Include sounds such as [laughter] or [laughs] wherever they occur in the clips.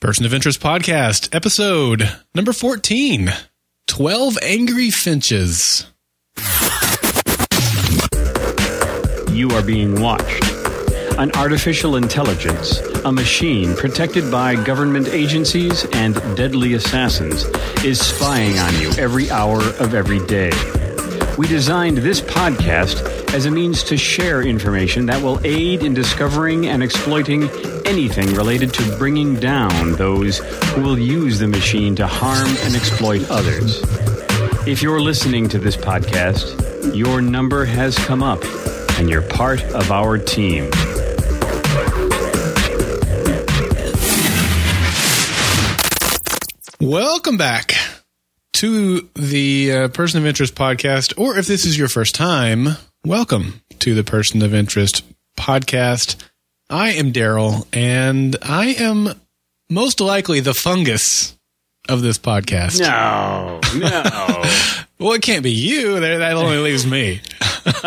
Person of Interest Podcast, episode number 14 12 Angry Finches. You are being watched. An artificial intelligence, a machine protected by government agencies and deadly assassins, is spying on you every hour of every day. We designed this podcast as a means to share information that will aid in discovering and exploiting anything related to bringing down those who will use the machine to harm and exploit others. If you're listening to this podcast, your number has come up and you're part of our team. Welcome back to the uh, Person of Interest podcast, or if this is your first time, welcome to the Person of Interest podcast. I am Daryl, and I am most likely the fungus of this podcast. No, no. [laughs] Well, it can't be you. That only leaves me. [laughs]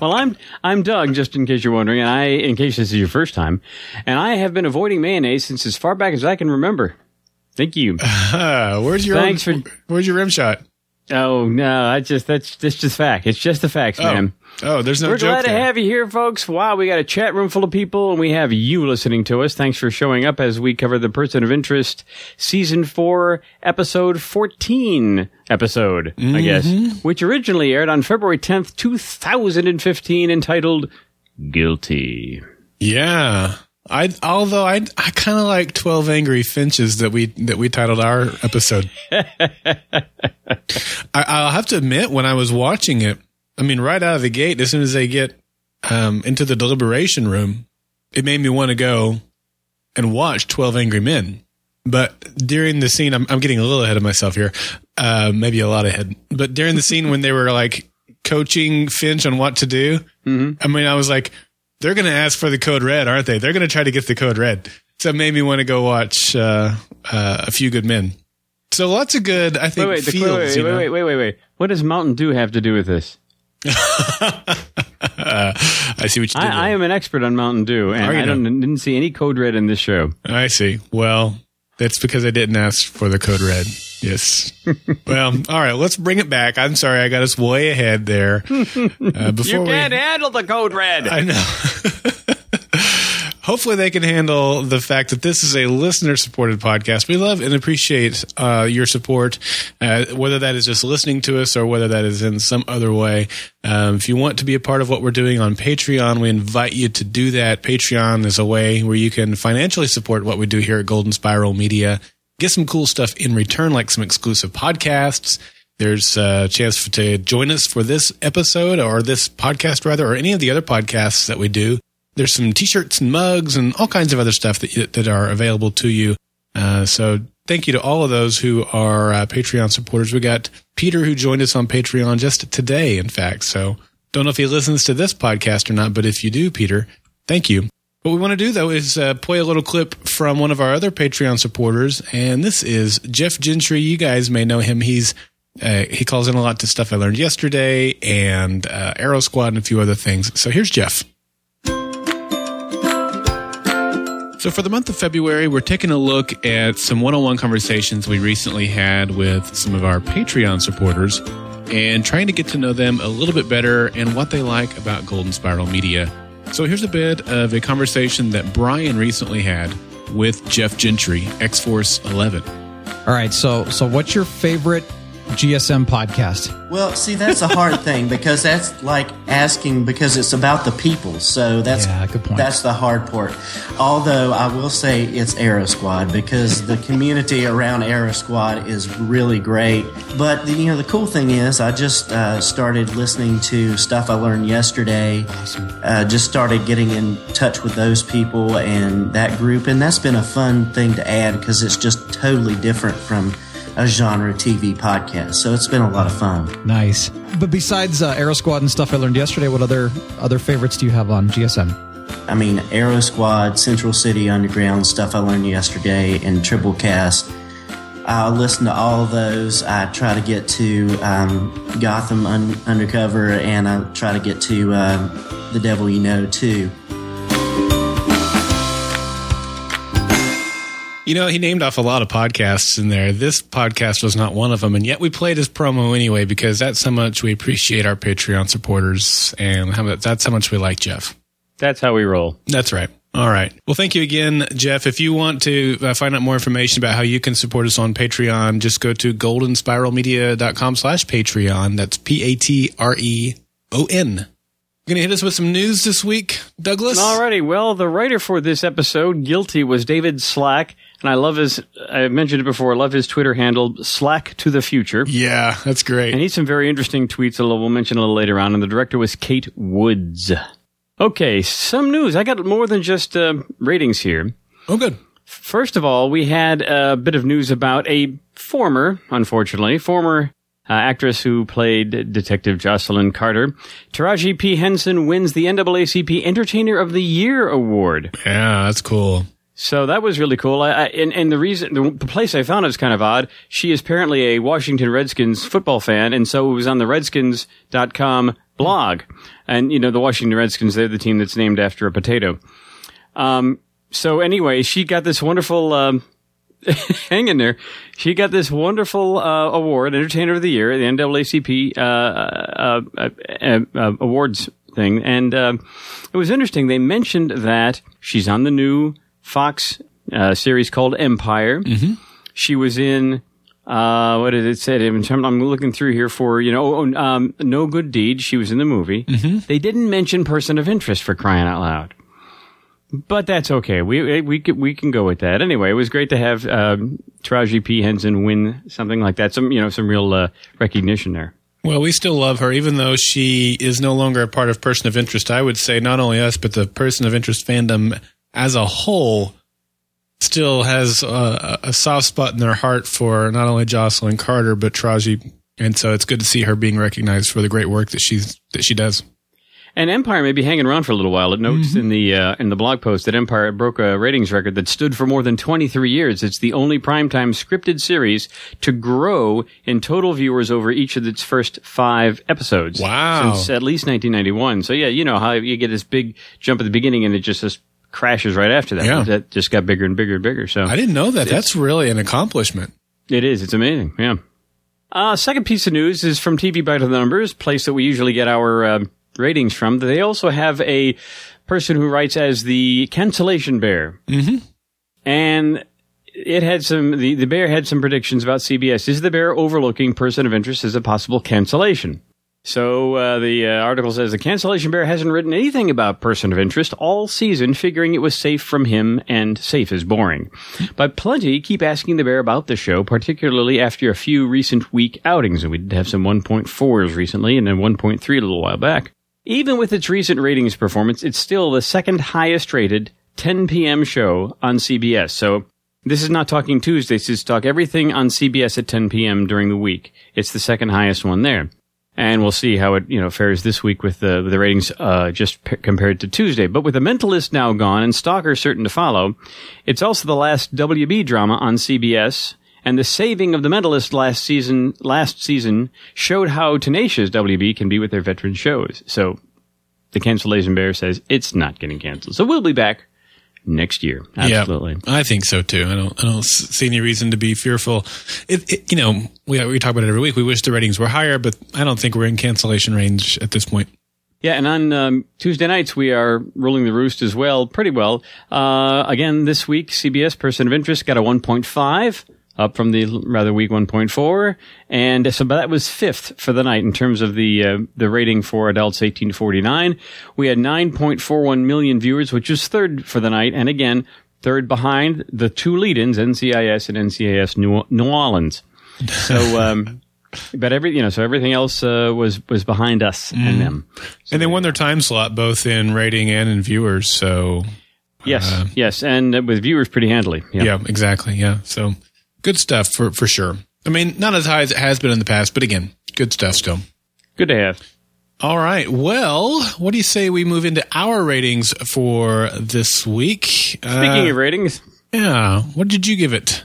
well, I'm I'm Doug. Just in case you're wondering, and I, in case this is your first time, and I have been avoiding mayonnaise since as far back as I can remember. Thank you. Uh, [laughs] where's your Thanks for- where's your rim shot? Oh no, I just that's that's just fact. It's just the facts, oh. man. Oh, there's no We're glad to have you here, folks. Wow, we got a chat room full of people, and we have you listening to us. Thanks for showing up as we cover the Person of Interest Season 4, Episode 14 episode, I mm-hmm. guess, which originally aired on February 10th, 2015, entitled Guilty. Yeah. I although I I kind of like 12 angry finches that we that we titled our episode. [laughs] I, I'll have to admit when I was watching it, I mean right out of the gate as soon as they get um, into the deliberation room, it made me want to go and watch 12 angry men. But during the scene, I'm, I'm getting a little ahead of myself here, uh, maybe a lot ahead. But during the scene when they were like coaching Finch on what to do, I mean, I was like, they're going to ask for the code red, aren't they? They're going to try to get the code red. So it made me want to go watch uh, uh, A Few Good Men. So lots of good, I think, wait, the, feels. wait, wait, you wait, know? wait, wait, wait, wait. What does Mountain Dew have to do with this? [laughs] I see what you did. I, I am an expert on Mountain Dew, and I don't, didn't see any code red in this show. I see. Well, that's because I didn't ask for the code red. Yes. [laughs] well, all right. Let's bring it back. I'm sorry, I got us way ahead there. [laughs] Uh, before You we, can't handle the code red. I know. [laughs] Hopefully, they can handle the fact that this is a listener supported podcast. We love and appreciate uh, your support, uh, whether that is just listening to us or whether that is in some other way. Um, if you want to be a part of what we're doing on Patreon, we invite you to do that. Patreon is a way where you can financially support what we do here at Golden Spiral Media. Get some cool stuff in return, like some exclusive podcasts. There's a chance to join us for this episode or this podcast, rather, or any of the other podcasts that we do. There's some t-shirts and mugs and all kinds of other stuff that, that are available to you. Uh, so thank you to all of those who are uh, Patreon supporters. We got Peter who joined us on Patreon just today, in fact. So don't know if he listens to this podcast or not, but if you do, Peter, thank you. What we want to do though is uh, play a little clip from one of our other Patreon supporters, and this is Jeff Gentry. You guys may know him. He's uh, he calls in a lot to stuff I learned yesterday and uh, Arrow Squad and a few other things. So here's Jeff. So, for the month of February, we're taking a look at some one on one conversations we recently had with some of our Patreon supporters and trying to get to know them a little bit better and what they like about Golden Spiral Media. So, here's a bit of a conversation that Brian recently had with Jeff Gentry, X Force 11. All right, so so what's your favorite GSM podcast? Well, see, that's a hard thing because that's like asking because it's about the people. So that's Yeah, good point. That's the hard part. Although I will say it's Arrow Squad because the community around Arrow Squad is really great. But the, you know, the cool thing is, I just uh, started listening to stuff I learned yesterday. Uh, just started getting in touch with those people and that group, and that's been a fun thing to add because it's just totally different from a genre TV podcast. So it's been a lot of fun. Nice. But besides uh, Arrow Squad and stuff I learned yesterday, what other other favorites do you have on GSM? I mean, Arrow Squad, Central City Underground, stuff I learned yesterday, and Triple Cast. I listen to all of those. I try to get to um, Gotham un- Undercover, and I try to get to uh, The Devil You Know, too. You know, he named off a lot of podcasts in there. This podcast was not one of them, and yet we played his promo anyway because that's how much we appreciate our Patreon supporters, and how, that's how much we like Jeff. That's how we roll. That's right. All right. Well, thank you again, Jeff. If you want to uh, find out more information about how you can support us on Patreon, just go to goldenspiralmedia.com slash Patreon. That's P-A-T-R-E-O-N. Going to hit us with some news this week, Douglas? Alrighty. Well, the writer for this episode, Guilty, was David Slack. And I love his, I mentioned it before, I love his Twitter handle, Slack to the Future. Yeah, that's great. And he's some very interesting tweets that we'll mention a little later on. And the director was Kate Woods. Okay, some news. I got more than just uh, ratings here. Oh, good. First of all, we had a bit of news about a former, unfortunately, former uh, actress who played Detective Jocelyn Carter. Taraji P. Henson wins the NAACP Entertainer of the Year award. Yeah, that's cool. So that was really cool. I, I, and, and the reason, the, the place I found it was kind of odd. She is apparently a Washington Redskins football fan, and so it was on the Redskins.com blog. And, you know, the Washington Redskins, they're the team that's named after a potato. Um, so anyway, she got this wonderful, um, [laughs] hang in there. She got this wonderful uh, award, Entertainer of the Year, the NAACP uh, uh, uh, uh, awards thing, and uh, it was interesting. They mentioned that she's on the new Fox series called Empire. Mm-hmm. She was in. what did it say? I'm looking through here for you know, oh, um, no good deed. She was in the movie. Mm-hmm. They didn't mention person of interest for crying out loud. But that's okay. We we can we can go with that. Anyway, it was great to have um, Taraji P Henson win something like that. Some you know some real uh, recognition there. Well, we still love her, even though she is no longer a part of Person of Interest. I would say not only us, but the Person of Interest fandom as a whole still has a, a soft spot in their heart for not only Jocelyn Carter but Taraji, and so it's good to see her being recognized for the great work that she's that she does. And Empire may be hanging around for a little while. It notes mm-hmm. in the uh, in the blog post that Empire broke a ratings record that stood for more than 23 years. It's the only primetime scripted series to grow in total viewers over each of its first five episodes. Wow! Since at least 1991. So yeah, you know how you get this big jump at the beginning and it just, just crashes right after that. Yeah. That just got bigger and bigger and bigger. So I didn't know that. That's really an accomplishment. It is. It's amazing. Yeah. Uh, second piece of news is from TV by the Numbers, place that we usually get our. Uh, ratings from. They also have a person who writes as the cancellation bear. Mm-hmm. And it had some, the, the bear had some predictions about CBS. Is the bear overlooking person of interest as a possible cancellation? So uh, the uh, article says the cancellation bear hasn't written anything about person of interest all season, figuring it was safe from him, and safe is boring. But plenty keep asking the bear about the show, particularly after a few recent weak outings. And we did have some 1.4s recently, and then 1.3 a little while back. Even with its recent ratings performance, it's still the second highest rated 10 p.m. show on CBS. So this is not talking Tuesdays. This is talk everything on CBS at 10 p.m. during the week. It's the second highest one there. And we'll see how it, you know, fares this week with the, the ratings, uh, just p- compared to Tuesday. But with The Mentalist now gone and Stalker certain to follow, it's also the last WB drama on CBS and the saving of the Mentalist last season last season showed how tenacious WB can be with their veteran shows. So the cancellation bear says it's not getting canceled. So we'll be back next year. Absolutely. Yeah, I think so too. I don't, I don't see any reason to be fearful. It, it, you know, we, we talk about it every week. We wish the ratings were higher, but I don't think we're in cancellation range at this point. Yeah, and on um, Tuesday nights we are ruling the roost as well, pretty well. Uh, again, this week CBS Person of Interest got a 1.5 up from the rather weak 1.4, and so that was fifth for the night in terms of the uh, the rating for adults 18 to 49. We had 9.41 million viewers, which was third for the night, and again third behind the two lead-ins, NCIS and NCIS New, New Orleans. So. Um, [laughs] but every you know, so everything else uh, was was behind us mm. and them, so and they won their time slot both in rating and in viewers. So yes, uh, yes, and with viewers pretty handily. Yeah. yeah, exactly. Yeah, so good stuff for for sure. I mean, not as high as it has been in the past, but again, good stuff still. Good to have. All right. Well, what do you say we move into our ratings for this week? Speaking uh, of ratings, yeah, what did you give it?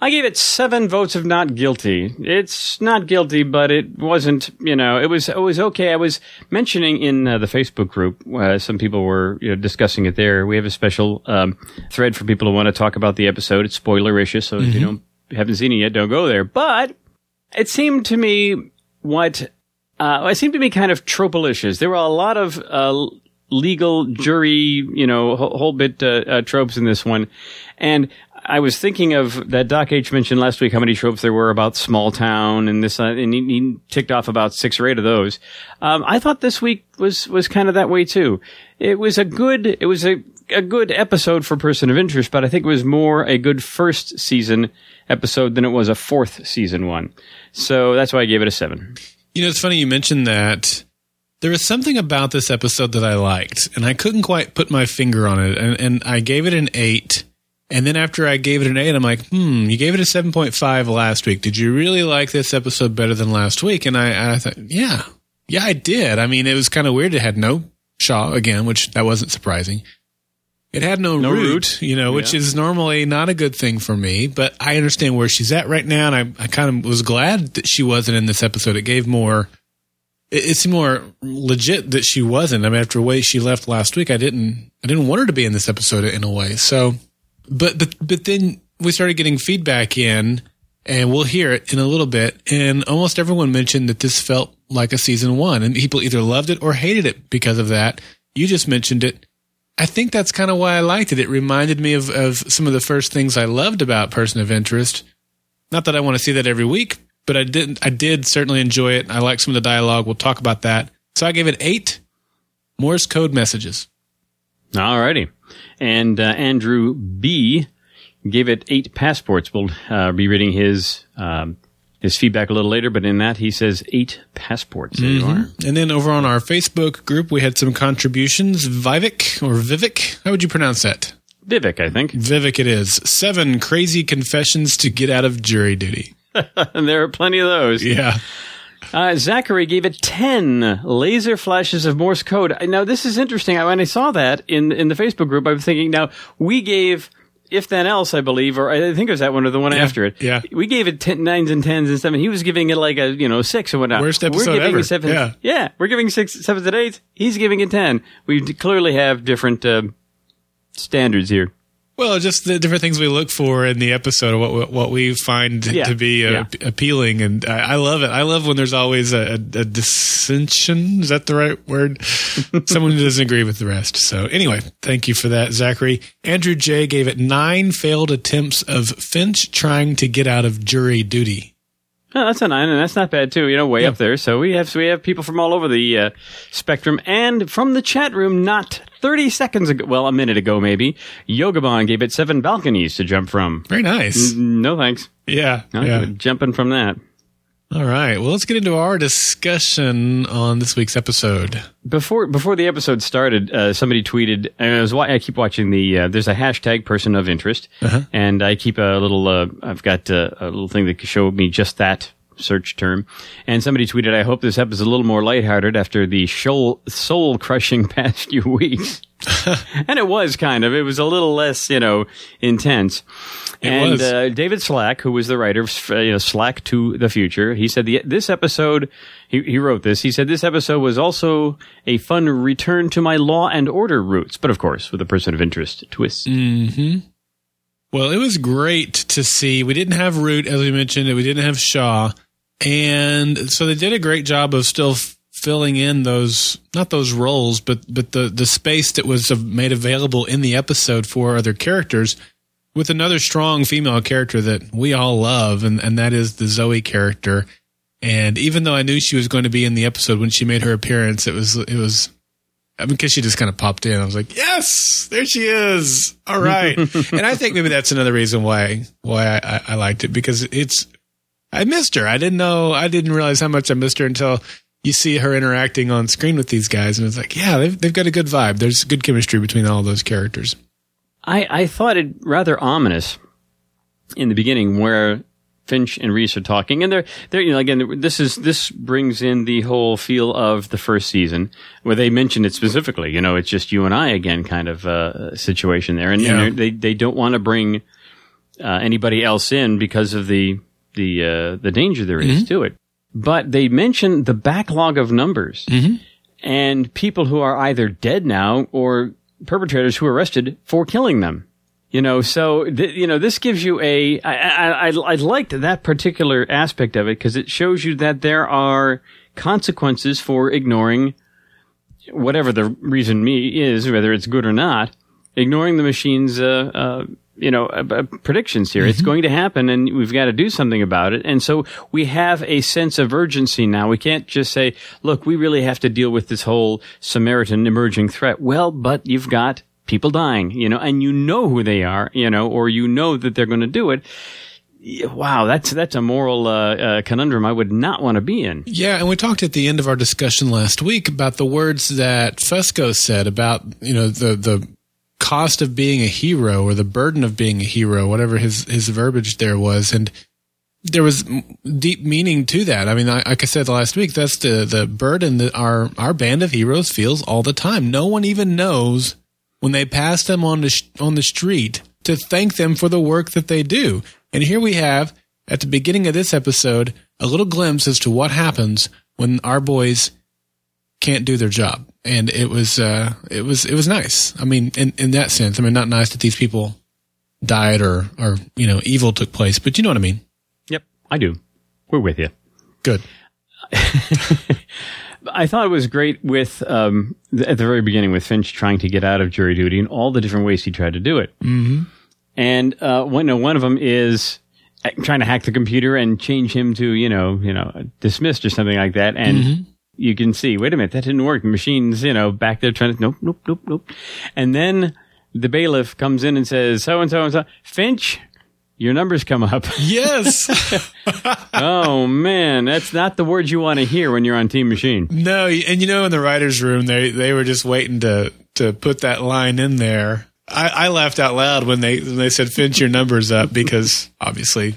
I gave it seven votes of not guilty. It's not guilty, but it wasn't. You know, it was it was okay. I was mentioning in uh, the Facebook group. Uh, some people were you know, discussing it there. We have a special um, thread for people who want to talk about the episode. It's spoilerish, so if you don't haven't seen it yet, don't go there. But it seemed to me what uh, it seemed to me kind of tropalicious. There were a lot of uh, legal jury, you know, whole, whole bit uh, uh, tropes in this one, and I was thinking of that Doc H mentioned last week how many tropes there were about small town and this, uh, and he, he ticked off about six or eight of those. Um, I thought this week was was kind of that way too. It was a good, it was a a good episode for Person of Interest, but I think it was more a good first season episode than it was a fourth season one. So that's why I gave it a seven. You know, it's funny you mentioned that. There was something about this episode that I liked, and I couldn't quite put my finger on it. And, and I gave it an eight. And then after I gave it an eight, I'm like, hmm, you gave it a 7.5 last week. Did you really like this episode better than last week? And I, I thought, yeah, yeah, I did. I mean, it was kind of weird. It had no Shaw again, which that wasn't surprising. It had no, No root, root. you know, which Yeah. is normally not a good thing for me, but I understand where she's at right now. And I, I kind of was glad that she wasn't in this episode. It gave more, it, it seemed more legit that she wasn't. I mean, after the way she left last week, I didn't, I didn't want her to be in this episode in a way. So, but, but, but then we started getting feedback in and we'll hear it in a little bit. And almost everyone mentioned that this felt like a season one and people either loved it or hated it because of that. You just mentioned it. I think that's kind of why I liked it. It reminded me of, of some of the first things I loved about Person of Interest. Not that I want to see that every week, but I didn't. I did certainly enjoy it. I like some of the dialogue. We'll talk about that. So I gave it eight Morse code messages. Alrighty. And uh, Andrew B gave it eight passports. We'll uh, be reading his um, his feedback a little later, but in that he says eight passports. There you are. And then over on our Facebook group, we had some contributions. Vivek or Vivek, how would you pronounce that? Vivek, I think. Vivek, it is seven crazy confessions to get out of jury duty. [laughs] and there are plenty of those. Yeah. Uh, Zachary gave it 10 laser flashes of Morse code. Now, this is interesting. When I saw that in, in the Facebook group, I was thinking, now, we gave If Then Else, I believe, or I think it was that one or the one Yeah, after it. yeah. We gave it 10, nines and tens and seven. He was giving it like a, you know, six and whatnot. Worst we're episode giving ever. Seven, Yeah. yeah, we're giving six, sevens and eights. He's giving it 10. We clearly have different uh, standards here. Well, just the different things we look for in the episode, what what we find Yeah, to be uh, yeah. appealing, and I, I love it. I love when there's always a, a, a dissension. Is that the right word? [laughs] Someone who doesn't agree with the rest. So, anyway, thank you for that, Zachary. Andrew J gave it nine failed attempts of Finch trying to get out of jury duty. Oh, that's a nine, and that's not bad too. You know, way up there. So we have so we have people from all over the uh, spectrum, and from the chat room, not thirty seconds ago, well, a minute ago maybe, Yogabon gave it seven balconies to jump from. Very nice. No thanks. Yeah, Not yeah. jumping from that. All right. Well, let's get into our discussion on this week's episode. Before before the episode started, uh, somebody tweeted. And I was wa- I keep watching the. Uh, there's a hashtag person of interest, and I keep a little. Uh, I've got uh, a little thing that showed me just that search term. And somebody tweeted, "I hope this episode is a little more lighthearted after the soul soul crushing [laughs] past few weeks." [laughs] and it was kind of. It was a little less, you know, intense. and was. Uh, David Slack, who was the writer of uh, you know, Slack to the Future, he said the, this episode. He, he wrote this. He said this episode was also a fun return to my Law and Order roots, but of course with a person of interest twist. Hmm. Well, it was great to see. We didn't have Root, as we mentioned, we didn't have Shaw. And so they did a great job of still f- filling in those, not those roles, but, but the, the space that was made available in the episode for other characters with another strong female character that we all love. And, and that is the Zoe character. And even though I knew she was going to be in the episode when she made her appearance, it was, it was, I mean, because she just kind of popped in. I was like, yes, there she is. All right. [laughs] and I think maybe that's another reason why why I, I, I liked it because it's I missed her. I didn't know. I didn't realize how much I missed her until you see her interacting on screen with these guys, and it's like, yeah, they've they've got a good vibe. There's good chemistry between all those characters. I, I thought it rather ominous in the beginning where Finch and Reese are talking, and they're they're you know again this is this brings in the whole feel of the first season where they mention it specifically. You know, it's just you and I again kind of uh, situation there, and, Yeah. and they they don't want to bring uh, anybody else in because of the the uh, the danger there is to it. But they mention the backlog of numbers and people who are either dead now or perpetrators who are arrested for killing them. You know, so th- you know this gives you a. I, I, I, I liked that particular aspect of it because it shows you that there are consequences for ignoring whatever the reason me is, whether it's good or not, ignoring the machine's, uh, uh, you know, uh, predictions here. It's going to happen and we've got to do something about it. And so we have a sense of urgency now. We can't just say, look, we really have to deal with this whole Samaritan emerging threat. Well, but you've got people dying, you know, and you know who they are, you know, or you know that they're going to do it. Wow, that's that's a moral uh, uh, conundrum I would not want to be in. Yeah, and we talked at the end of our discussion last week about the words that Fusco said about you know the the cost of being a hero or the burden of being a hero, whatever his his verbiage there was, and there was deep meaning to that. I mean, like I said last week, that's the the burden that our our band of heroes feels all the time. No one even knows when they pass them on the on the street to thank them for the work that they do. And here we have at the beginning of this episode a little glimpse as to what happens when our boys can't do their job. And it was uh it was it was nice. I mean, in in that sense, I mean not nice that these people died or or you know evil took place, but you know what I mean. Yep, I do. We're with you. Good. [laughs] I thought it was great with um, th- at the very beginning with Finch trying to get out of jury duty and all the different ways he tried to do it. Mm-hmm. And uh, one, no, one of them is uh, trying to hack the computer and change him to you know you know dismissed or something like that. And you can see, wait a minute, that didn't work. The machine's you know back there trying to nope nope nope nope. And then the bailiff comes in and says, so and so and so, Finch. Your numbers come up. Yes. [laughs] [laughs] oh man, that's not the words you want to hear when you're on Team Machine. no, and you know in the writers' room they they were just waiting to to put that line in there. I, I laughed out loud when they when they said Finch your numbers up because obviously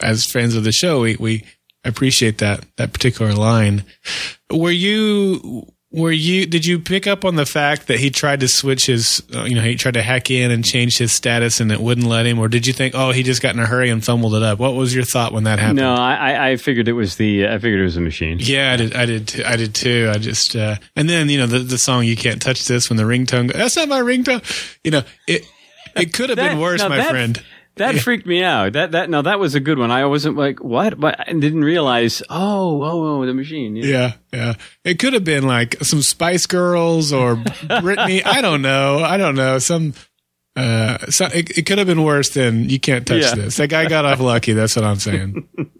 as fans of the show we we appreciate that that particular line. Were you were you did you pick up on the fact that he tried to switch his uh, you know he tried to hack in and change his status and it wouldn't let him or did you think oh he just got in a hurry and fumbled it up? What was your thought when that happened? No, I, I- I figured it was the I figured it was a machine. Yeah, I did. I did. Too, I did too. I just uh, and then you know the the song "You Can't Touch This" when the ringtone. That's not my ringtone. You know it. It could have been worse, my that- friend. That freaked me out. That that no, that was a good one. I wasn't like what, but I didn't realize. Oh, oh, oh the machine. Yeah. Yeah, yeah. It could have been like some Spice Girls or [laughs] Britney. I don't know. I don't know. Some. Uh, so it, it could have been worse than you can't touch Yeah. this. That guy got off lucky. That's what I'm saying. [laughs]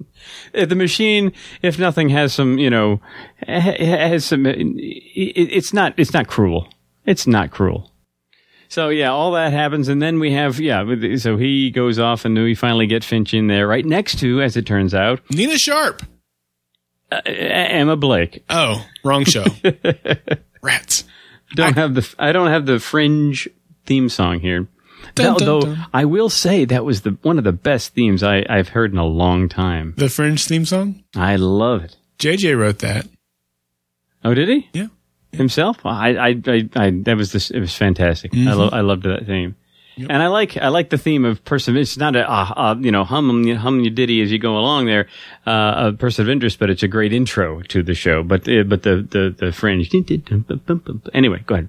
The machine, if nothing, has some. You know, has some. It, it's not. It's not cruel. It's not cruel. So yeah, all that happens, and then we have yeah. So he goes off, and we finally get Finch in there, right next to, as it turns out, Nina Sharp. Uh, a- Emma Blake. Oh, wrong show. [laughs] Rats. don't have the I don't have the fringe theme song here. Dun, dun, though. I will say that was the one of the best themes I, I've heard in a long time. The Fringe theme song. I love it. JJ wrote that. Oh, did he Yeah. Himself? I I I, I that was this. It was fantastic. I Mm-hmm. lo- I loved that theme. And I like I like the theme of person. It's not a uh, uh, you know hum hum you ditty as you go along there, uh, a person of interest, but it's a great intro to the show. But uh, but the the the fringe. Anyway, go ahead.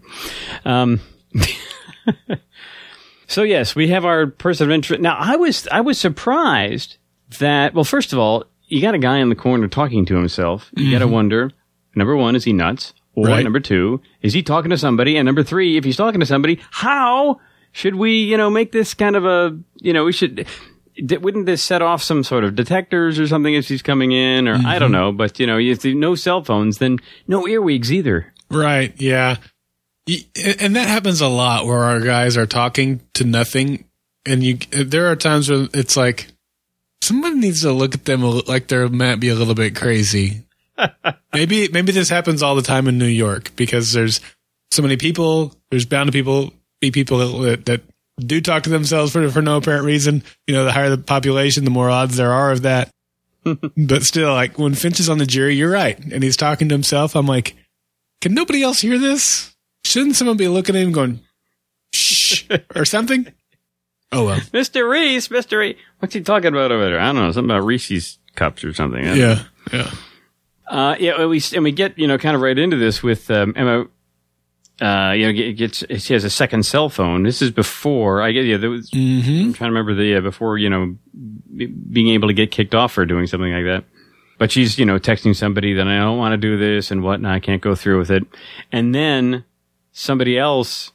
Um, [laughs] so yes, we have our person of interest. Now I was I was surprised that well, first of all, you got a guy in the corner talking to himself. You got to wonder. Number one, is he nuts? Or Right. number two, is he talking to somebody? And number three, if he's talking to somebody, how should we, you know, make this kind of a, you know, we should. d- Wouldn't this set off some sort of detectors or something if he's coming in, or I don't mm-hmm. know? But you know, if there's no cell phones, then no earwigs either. Right. Yeah. And that happens a lot where our guys are talking to nothing. And you, there are times where it's like, someone needs to look at them like they're might be a little bit crazy. [laughs] maybe, maybe this happens all the time in New York because there's so many people. There's bound to people be people that, that do talk to themselves for, for no apparent reason. You know, the higher the population, the more odds there are of that. [laughs] but still, like when Finch is on the jury, you're right. And he's talking to himself. I'm like, can nobody else hear this? Shouldn't someone be looking at him going, shh, or something? Oh well. Mr. Reese, Mr. Reese. What's he talking about over there? I don't know. Something about Reese's cups or something. Yeah. Yeah. Uh, yeah, we and we get you know kind of right into this with um, Emma. Uh, you know, gets she has a second cell phone. This is before I get yeah. There was, I'm trying to remember the uh, before you know be- being able to get kicked off for doing something like that. But she's you know texting somebody that I don't want to do this and whatnot. I can't go through with it. And then somebody else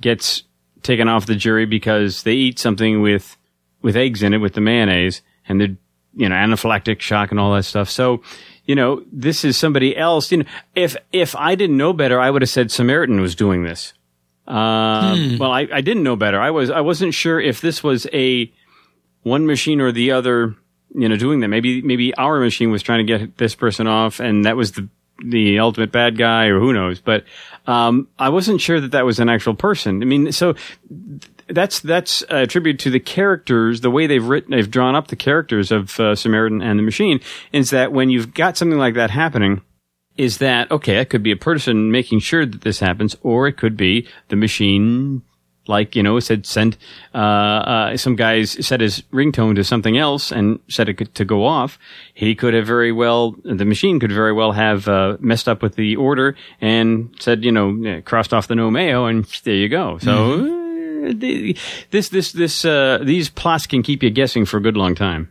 gets taken off the jury because they eat something with with eggs in it with the mayonnaise and they're you know anaphylactic shock and all that stuff. So you know this is somebody else. You know if if I didn't know better, I would have said Samaritan was doing this. Uh, Well, I, I didn't know better. I was I wasn't sure if this was a one machine or the other. You know, doing that. Maybe maybe our machine was trying to get this person off, and that was the the ultimate bad guy, or who knows. But um, I wasn't sure that that was an actual person. I mean, so that's that's a tribute to the characters, the way they've written, they've drawn up the characters of uh, Samaritan and the Machine. Is that when you've got something like that happening, is that okay? It could be a person making sure that this happens, or it could be the machine. Like you know, said send uh, uh, some guys set his ringtone to something else and set it to go off. He could have very well, the machine could very well have uh, messed up with the order and said, you know, eh, crossed off the no mayo, and there you go. So uh, this this this uh, these plots can keep you guessing for a good long time.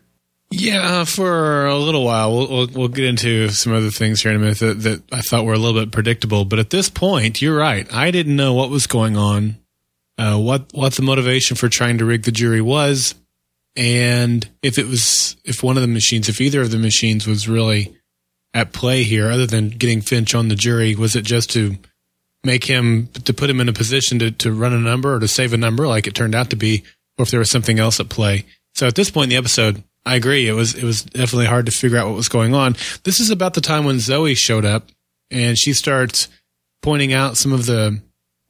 Yeah, for a little while. We'll, we'll, we'll get into some other things here in a minute that, that I thought were a little bit predictable. But at this point, you're right. I didn't know what was going on, uh, what what the motivation for trying to rig the jury was, and if it was if one of the machines, if either of the machines was really at play here, other than getting Finch on the jury, was it just to make him to put him in a position to, to run a number or to save a number like it turned out to be, or if there was something else at play. So at this point in the episode, I agree. It was it was definitely hard to figure out what was going on. This is about the time when Zoe showed up and she starts pointing out some of the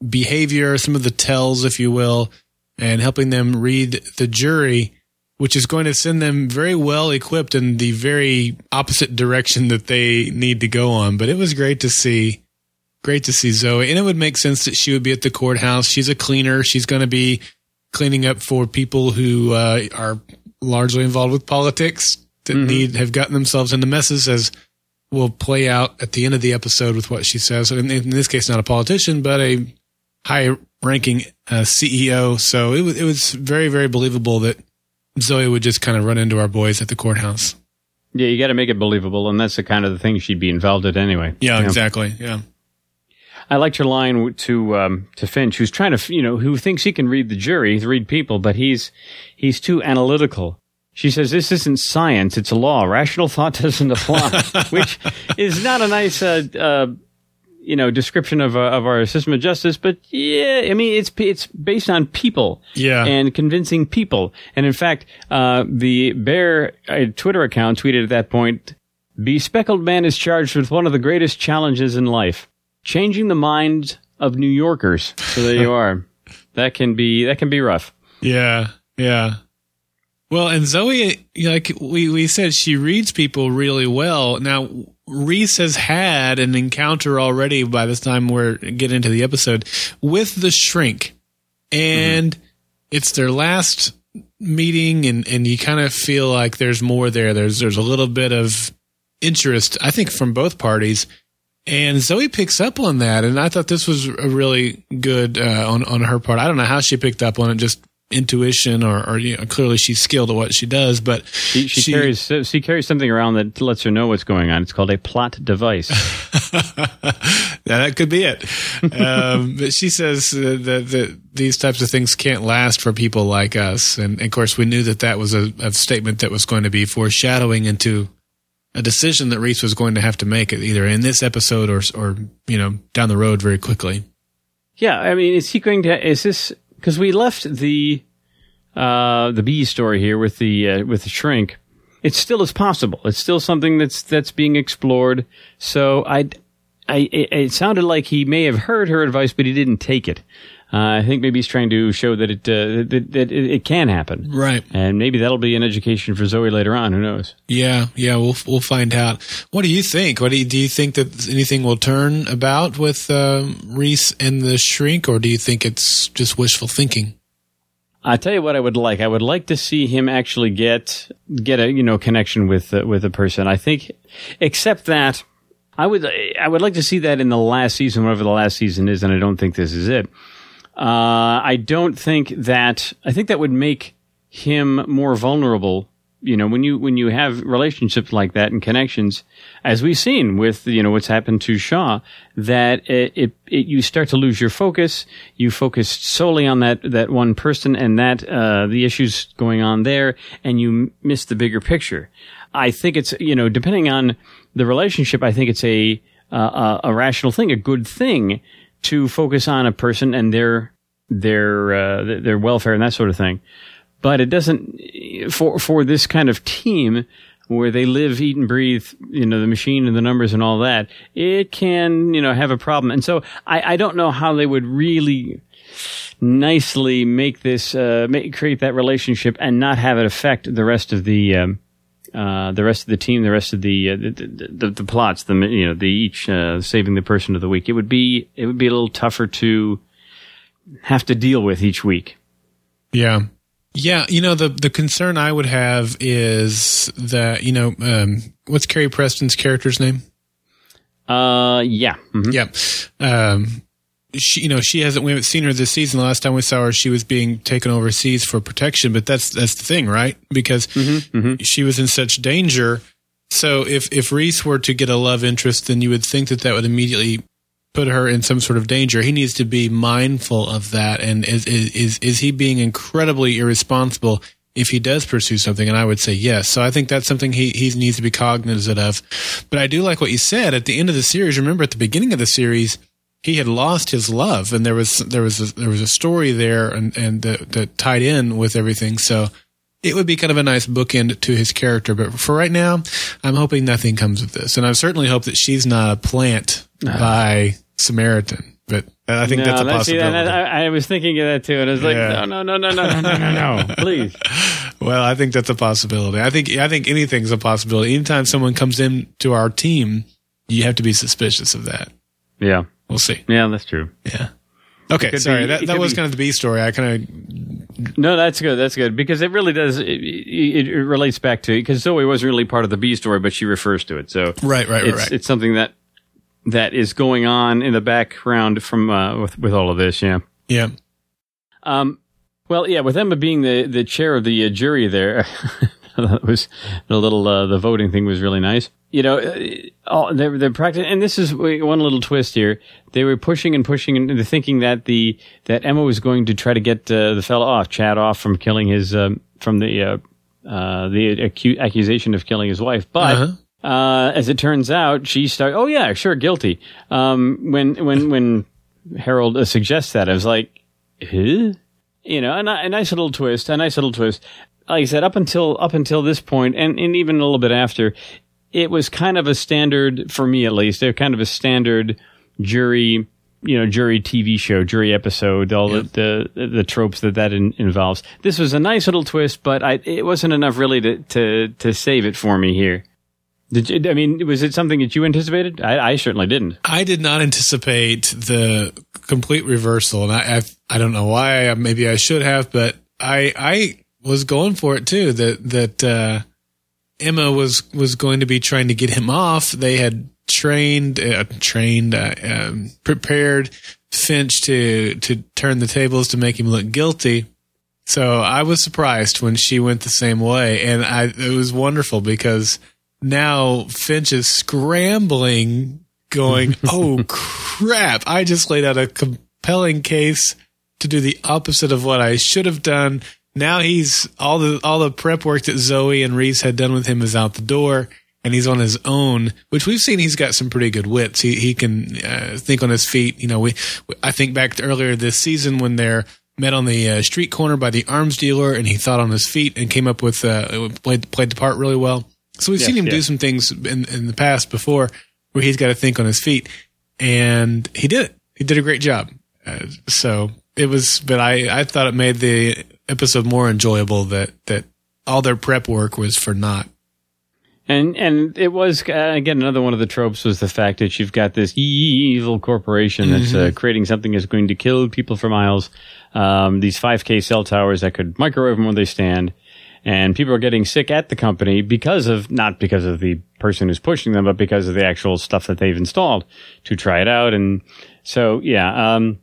behavior, some of the tells, if you will, and helping them read the jury, which is going to send them very well equipped in the very opposite direction that they need to go on. But it was great to see great to see Zoe. And it would make sense that she would be at the courthouse. She's a cleaner. She's going to be cleaning up for people who uh, are largely involved with politics that need have gotten themselves into messes as will play out at the end of the episode with what she says. And in this case, not a politician, but a high ranking uh, CEO. So it was, it was very, very believable that Zoe would just kind of run into our boys at the courthouse. Yeah, you got to make it believable, and that's the kind of the thing she'd be involved in anyway. Yeah, know? exactly. Yeah. I liked her line to um, to Finch, who's trying to, you know, who thinks he can read the jury, read people, but he's he's too analytical. She says this isn't science; it's a law. Rational thought [laughs] doesn't apply, [laughs] which is not a nice, uh, uh, you know, description of uh, of our system of justice. But yeah, I mean, it's it's based on people, Yeah. and convincing people. And in fact, uh, the Bear uh, Twitter account tweeted at that point: "Bespeckled man is charged with one of the greatest challenges in life." Changing the minds of New Yorkers. So there you are. [laughs] That can be that can be rough. Yeah, yeah. Well, and Zoe, like we, we said, she reads people really well. Now, Reese has had an encounter already by this time we're getting into the episode with the shrink. And mm-hmm. it's their last meeting and, and you kind of feel like there's more there. There's there's a little bit of interest, I think, from both parties. And Zoe picks up on that, and I thought this was a really good uh, on on her part. I don't know how she picked up on it, just intuition, or, or you know, clearly she's skilled at what she does. But She, she, carries she carries something around that lets her know what's going on. It's called a plot device. [laughs] Yeah, that could be it. um, but she says uh, that, that these types of things can't last for people like us, and, of course, we knew that that was a, a statement that was going to be foreshadowing into a decision that Reese was going to have to make, either in this episode or or you know down the road very quickly. yeah, I mean, is he going to? Is this because we left the uh, the B story here with the uh, with the shrink? It still is possible. It's still something that's that's being explored. So I, I, it sounded like he may have heard her advice, but he didn't take it. Uh, I think maybe he's trying to show that it uh, that, that it, it can happen. Right. And maybe that'll be an education for Zoe later on. Who knows? Yeah, yeah, we'll we'll find out. What do you think? What do you, do you think that anything will turn about with um, Reese and the shrink, or do you think it's just wishful thinking? I tell you what, I would like. I would like to see him actually get get a you know connection with uh, with a person. I think, except that I would I would like to see that in the last season, whatever the last season is, and I don't think this is it. Uh, I don't think that. I think that would make him more vulnerable you know when you when you have relationships like that and connections as we've seen with you know what's happened to Shaw that it, it, it you start to lose your focus you focus solely on that that one person and that uh, the issues going on there and you miss the bigger picture i think it's you know depending on the relationship i think it's a uh, a rational thing a good thing to focus on a person and their their uh, their welfare and that sort of thing but it doesn't for for this kind of team where they live, eat, and breathe, you know, the machine and the numbers and all that. It can, you know, have a problem, and so I, I don't know how they would really nicely make this uh, make, create that relationship and not have it affect the rest of the. Um, uh, the rest of the team, the rest of the uh, the, the, the, plots, the you know, the each uh, saving the person of the week. It would be it would be a little tougher to have to deal with each week. Yeah, yeah, you know the the concern I would have is that you know um, what's Carrie Preston's character's name? Uh, yeah, mm-hmm. yeah. Um, she, you know, she hasn't. We haven't seen her this season. The last time we saw her, she was being taken overseas for protection. But that's that's the thing, right? Because mm-hmm, mm-hmm. she was in such danger. So if if Reese were to get a love interest, then you would think that that would immediately put her in some sort of danger. He needs to be mindful of that. And is is is he being incredibly irresponsible if he does pursue something? And I would say yes. So I think that's something he he needs to be cognizant of. But I do like what you said at the end of the series. Remember at the beginning of the series. He had lost his love, and there was there was a, there was a story there, and and that, that tied in with everything. So it would be kind of a nice bookend to his character. But for right now, I'm hoping nothing comes of this, and I certainly hope that she's not a plant by Samaritan. But I think no, that's a possibility. That, I, I, was thinking of that too, and I was like, yeah. no, no, no, no, no, no, no, no, [laughs] please. well, I think that's a possibility. I think I think anything's a possibility. Anytime someone comes into our team, you have to be suspicious of that. Yeah, we'll see. Yeah, that's true. Yeah. Okay, sorry. Be, that that was be, kind of the B story. I kind of no, that's good. That's good because it really does. It, it, it relates back to because Zoe wasn't really part of the B story, but she refers to it. So right, right, it's, right. It's something that that is going on in the background from uh, with with all of this. Yeah, yeah. Um. Well, yeah. With Emma being the the chair of the uh, jury, there [laughs] that was the little uh, the voting thing was really nice. You know, uh, all, they're they're practicing, and this is one little twist here. They were pushing and pushing and thinking that the that Emma was going to try to get uh, the fellow off, Chad off from killing his um, from the uh, uh, the acu- accusation of killing his wife, but. Uh-huh uh, as it turns out, she started. Oh yeah, sure, guilty. Um, when when when Harold uh, suggests that, I was like, huh? You know, a, a nice little twist, a nice little twist. Like I said, up until up until this point, and, and even a little bit after, it was kind of a standard for me, at least. They're kind of a standard jury you know jury TV show, jury episode, all yeah. the, the, the tropes that that in, involves. This was a nice little twist, but I, it wasn't enough really to to to save it for me here. Did you, I mean, was it something that you anticipated? I, I certainly didn't. I did not anticipate the complete reversal, and I, I, I don't know why. Maybe I should have, but I, I was going for it too. That that uh, Emma was was going to be trying to get him off. They had trained, uh, trained, uh, um, prepared Finch to to turn the tables to make him look guilty. So I was surprised when she went the same way, and I it was wonderful because now Finch is scrambling, going, [laughs] "Oh crap! I just laid out a compelling case to do the opposite of what I should have done." Now he's all the all the prep work that Zoe and Reese had done with him is out the door, and he's on his own. Which we've seen he's got some pretty good wits. He he can uh, think on his feet. You know, we I think back to earlier this season when they're met on the uh, street corner by the arms dealer, and he thought on his feet and came up with uh, played played the part really well. So we've yes, seen him do some things in, in the past before where he's got to think on his feet, and he did it. He did a great job. Uh, so it was, but I, I thought it made the episode more enjoyable that, that all their prep work was for naught. And and it was uh, again another one of the tropes was the fact that you've got this evil corporation that's uh, creating something that's going to kill people for miles. Um, these 5K cell towers that could microwave them where they stand, and people are getting sick at the company because of not because of the person who's pushing them, but because of the actual stuff that they've installed to try it out. And so yeah, um,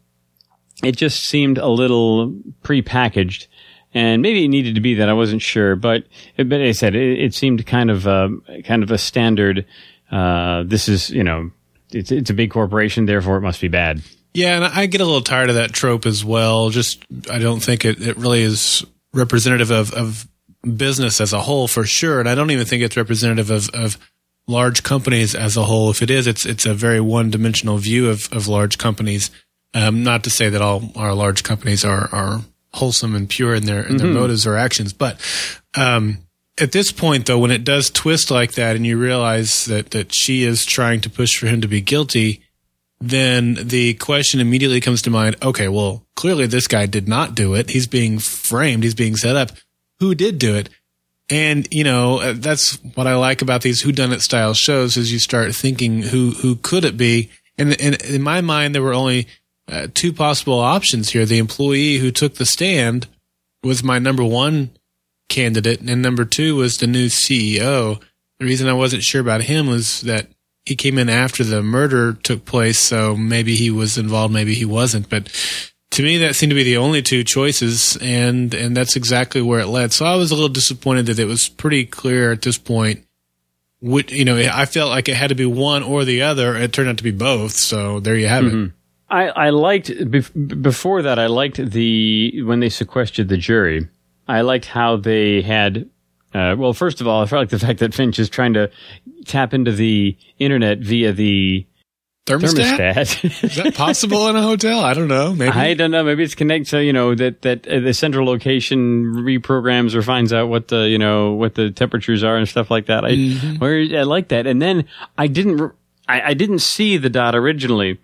it just seemed a little prepackaged and maybe it needed to be that. I wasn't sure, but but I said it, it seemed kind of uh, kind of a standard. Uh, this is you know it's it's a big corporation, therefore it must be bad. Yeah, and I get a little tired of that trope as well. Just I don't think it, it really is representative of, of business as a whole for sure, and I don't even think it's representative of, of large companies as a whole. If it is, it's it's a very one dimensional view of, of large companies. Um, not to say that all our large companies are are wholesome and pure in their in their motives or actions. But um, at this point, though, when it does twist like that, and you realize that that she is trying to push for him to be guilty, then the question immediately comes to mind. Okay, well, clearly this guy did not do it. He's being framed. He's being set up. Who did do it? And you know uh, that's what I like about these whodunit style shows is you start thinking who who could it be? And, and in my mind, there were only uh, two possible options here. The employee who took the stand was my number one candidate, and number two was the new CEO. The reason I wasn't sure about him was that he came in after the murder took place, so maybe he was involved, maybe he wasn't. But to me, that seemed to be the only two choices, and and that's exactly where it led. So I was a little disappointed that it was pretty clear at this point. What you know, I felt like it had to be one or the other. It turned out to be both. So there you have it. I, I liked bef- before that. I liked the when they sequestered the jury. I liked how they had. Uh, well, first of all, I felt like the fact that Finch is trying to tap into the internet via the Thermostat? thermostat. Is that possible in a hotel? I don't know. Maybe. I don't know. Maybe it's connected. So you know that that uh, the central location reprograms or finds out what the you know what the temperatures are and stuff like that. I where I like that. And then I didn't I, I didn't see the dot originally,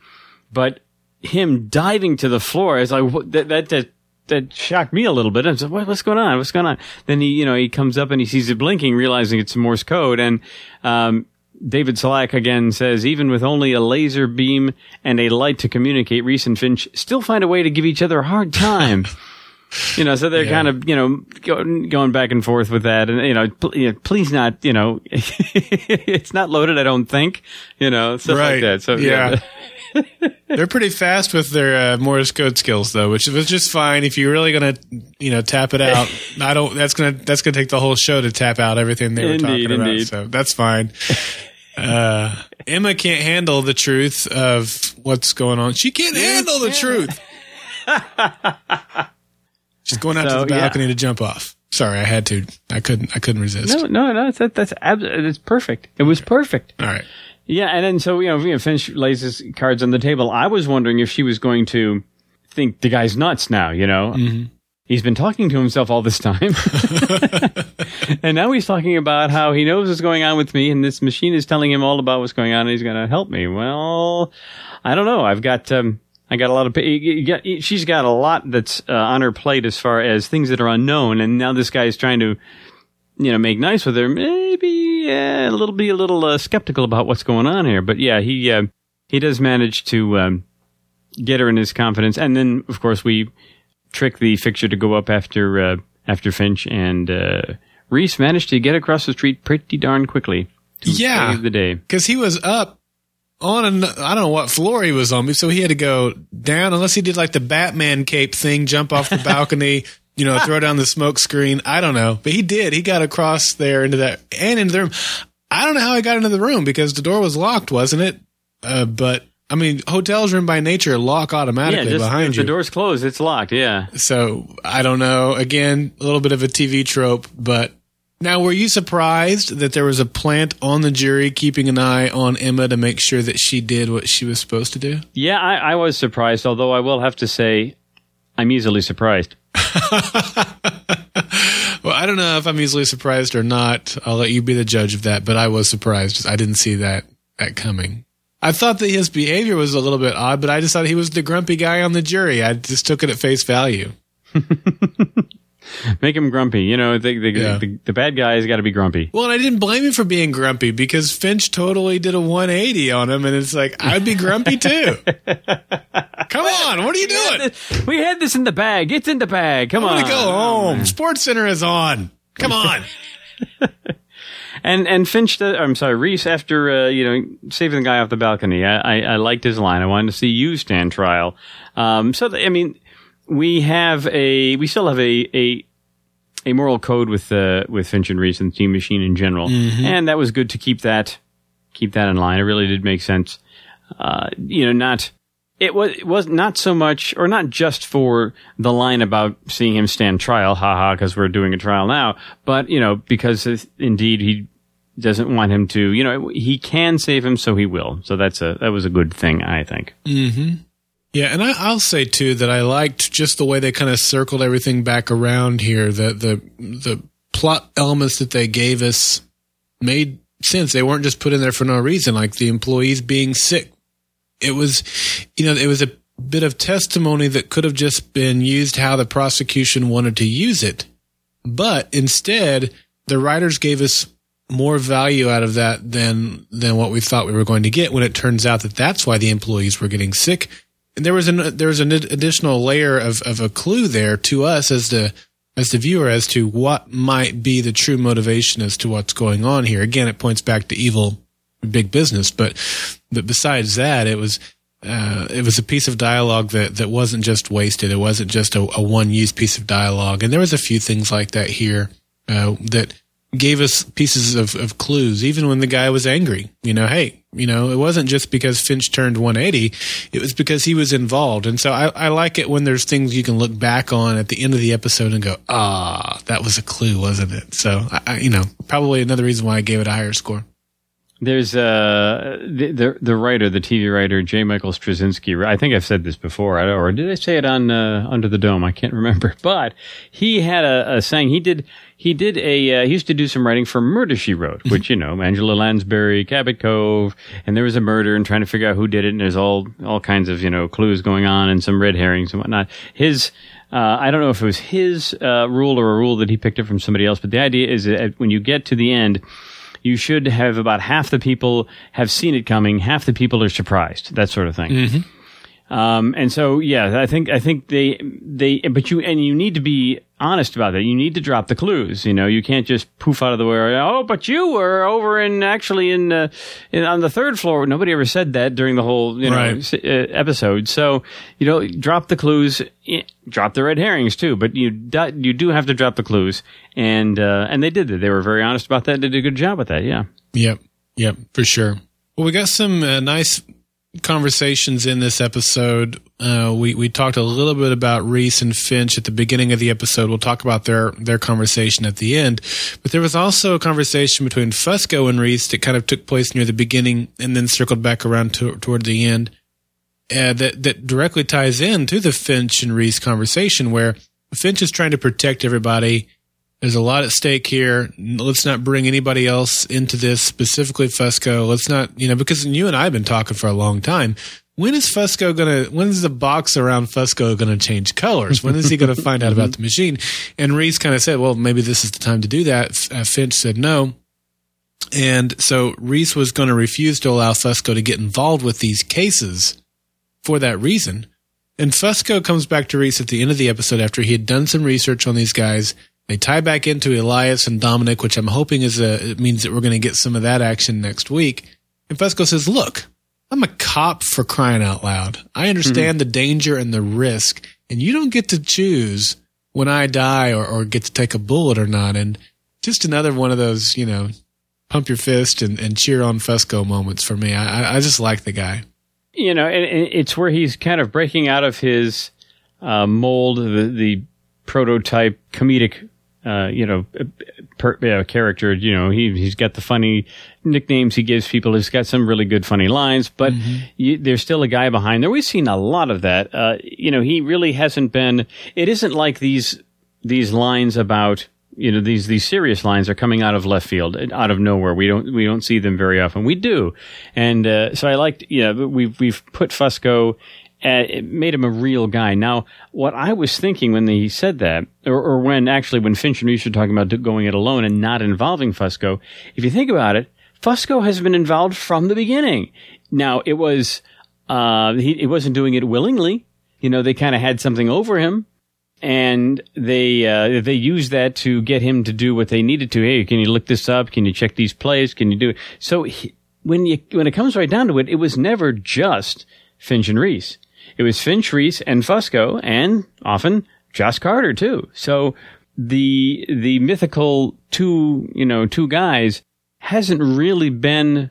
but him diving to the floor is like that that that. That shocked me a little bit. I said, what, "What's going on? What's going on?" Then he, you know, he comes up and he sees it blinking, realizing it's Morse code. And um, David Salak again says, even with only a laser beam and a light to communicate, Reese and Finch still find a way to give each other a hard time. [laughs] you know, so they're Yeah. kind of, you know, go, going back and forth with that. And, you know, pl- you know, please not, you know, [laughs] it's not loaded, I don't think, you know, stuff Right. like that. So, Yeah. [laughs] They're pretty fast with their uh, Morse code skills, though, which was just fine. If you're really gonna, you know, tap it out, [laughs] I don't. That's gonna that's gonna take the whole show to tap out everything they were Indeed, talking about. indeed. So that's fine. [laughs] Uh, Emma can't handle the truth of what's going on. She can't handle the truth. She's going out So, to the yeah. balcony to jump off. Sorry, I had to. I couldn't. I couldn't resist. no, no, no, that's, that's, abs- it's perfect. It was perfect. All right. Yeah, and then so you know, you Finch lays his cards on the table. I was wondering if she was going to think the guy's nuts now. You know, he's been talking to himself all this time, [laughs] and now he's talking about how he knows what's going on with me, and this machine is telling him all about what's going on, and he's going to help me. Well, I don't know. I've got. Um, I got a lot of. you- you got- She's got a lot that's uh, on her plate as far as things that are unknown, and now this guy is trying to you know, make nice with her, maybe uh, a little be a little uh, skeptical about what's going on here. But yeah, he uh, he does manage to um, get her in his confidence, and then of course we trick the fixture to go up after uh, after Finch, and uh, Reese managed to get across the street pretty darn quickly. To Yeah. save the day. because he was up on an I don't know what floor he was on, so he had to go down unless he did like the Batman cape thing, jump off the [laughs] balcony, you know, [laughs] throw down the smoke screen. I don't know, but he did. He got across there into that and into the room. I don't know how he got into the room because the door was locked, wasn't it? Uh, but I mean, hotels room by nature lock Yeah, automatically just behind if you. the door's closed, it's locked. Yeah. So I don't know. Again, a little bit of a TV trope, but now were you surprised that there was a plant on the jury keeping an eye on Emma to make sure that she did what she was supposed to do? Yeah, I, I was surprised, although I will have to say I'm easily surprised. [laughs] Well, I don't know if I'm easily surprised or not. I'll let you be the judge of that, but I was surprised. I didn't see that that coming. I thought that his behavior was a little bit odd, but I just thought he was the grumpy guy on the jury. I just took it at face value. [laughs] [laughs] Make him grumpy. You know, the the, Yeah. the, the bad guy's got to be grumpy. Well, and I didn't blame him for being grumpy because Finch totally did a 180 on him, and it's like I'd be grumpy too. [laughs] Come on, what are you doing? We had this in the bag. It's in the bag. Come I on. go home. Sports Center is on. Come on. [laughs] And and Finch, uh, I'm sorry, Reese. After uh, you know saving the guy off the balcony, I, I, I liked his line. I wanted to see you stand trial. Um, so th- I mean, we have a we still have a a a moral code with uh, with Finch and Reese and the Team Machine in general, and that was good to keep that keep that in line. It really did make sense. Uh, you know, not it was it was not so much or not just for the line about seeing him stand trial, haha, because we're doing a trial now, but you know because if- indeed he doesn't want him to. You know, he can save him, so he will. So that's a that was a good thing, I think. Yeah, and I, I'll say too that I liked just the way they kind of circled everything back around here. The the the plot elements that they gave us made sense. They weren't just put in there for no reason, like the employees being sick. It was, you know, it was a bit of testimony that could have just been used how the prosecution wanted to use it, but instead the writers gave us more value out of that than than what we thought we were going to get when it turns out that that's why the employees were getting sick there was an there was an additional layer of, of a clue there to us as the as the viewer as to what might be the true motivation as to what's going on here. Again, it points back to evil big business, but but besides that, it was uh, it was a piece of dialogue that that wasn't just wasted. It wasn't just a, a one use piece of dialogue, and there was a few things like that here uh, that gave us pieces of, of clues, even when the guy was angry. You know, hey, you know, it wasn't just because Finch turned 180, it was because he was involved. And so I, I like it when there's things you can look back on at the end of the episode and go, ah, that was a clue, wasn't it? So, I, I, you know, probably another reason why I gave it a higher score. There's uh the, the the writer, the TV writer J. Michael Straczynski. I think I've said this before, or did I say it on uh, Under the Dome? I can't [laughs] remember. But he had a, a saying. He did he did a uh, he used to do some writing for Murder She Wrote, [laughs] which you know Angela Lansbury, Cabot Cove, and there was a murder and trying to figure out who did it, and there's all all kinds of you know clues going on and some red herrings and whatnot. His uh, I don't know if it was his uh, rule or a rule that he picked up from somebody else, but the idea is that when you get to the end you should have about half the people have seen it coming, half the people are surprised, that sort of thing. Um, and so, yeah, I think I think they they but you and you need to be honest about that. You need to drop the clues. You know, you can't just poof out of the way. Oh, but you were over in actually in, uh, in on the third floor. Nobody ever said that during the whole you know Right. s- uh, episode. So you know, drop the clues, eh, drop the red herrings too. But you do, you do have to drop the clues, and uh, and they did that. They were very honest about that. They did a good job with that. Yeah. Yep. Yep. For sure. Well, we got some uh, nice conversations in this episode. Uh, we we talked a little bit about Reese and Finch at the beginning of the episode. We'll talk about their their conversation at the end. But there was also a conversation between Fusco and Reese that kind of took place near the beginning and then circled back around to, toward the end. Uh, that that directly ties in to the Finch and Reese conversation, where Finch is trying to protect everybody. There's a lot at stake here. Let's not bring anybody else into this, specifically Fusco. Let's not, you know, because you and I have been talking for a long time. When is Fusco going to, when is the box around Fusco to change colors? When is he to find out about the machine? And Reese kind of said, well, maybe this is the time to do that. Uh, Finch said no. And so Reese was going to refuse to allow Fusco to get involved with these cases for that reason. And Fusco comes back to Reese at the end of the episode after he had done some research on these guys. They tie back into Elias and Dominic, which I'm hoping is a, it means that we're going to get some of that action next week. And Fusco says, look, I'm a cop for crying out loud. I understand the danger and the risk, and you don't get to choose when I die or, or get to take a bullet or not. And just another one of those, you know, pump your fist and, and cheer on Fusco moments for me. I, I- I just like the guy. you know, and, and it's where he's kind of breaking out of his uh, mold, the, the prototype comedic, uh, you know, per, uh, character. You know, he he's got the funny nicknames he gives people. He's got some really good funny lines, but you, there's still a guy behind there. We've seen a lot of that. Uh, you know, he really hasn't been. It isn't like these these lines about you know these these serious lines are coming out of left field out of nowhere we don't we don't see them very often we do and uh, so i liked yeah we've we've put fusco uh, it made him a real guy. Now, what I was thinking when he said that, or, or when actually when Finch and Reese were talking about going it alone and not involving Fusco, if you think about it, Fusco has been involved from the beginning. Now, it was uh, he, he wasn't doing it willingly. You know, they kind of had something over him and they uh, they used that to get him to do what they needed to. Hey, can you look this up? Can you check these plays? Can you do it? So he, when you when it comes right down to it, it was never just Finch and Reese. It was Finch, Reese, and Fusco, and often Joss Carter too. So the the mythical two you know two guys hasn't really been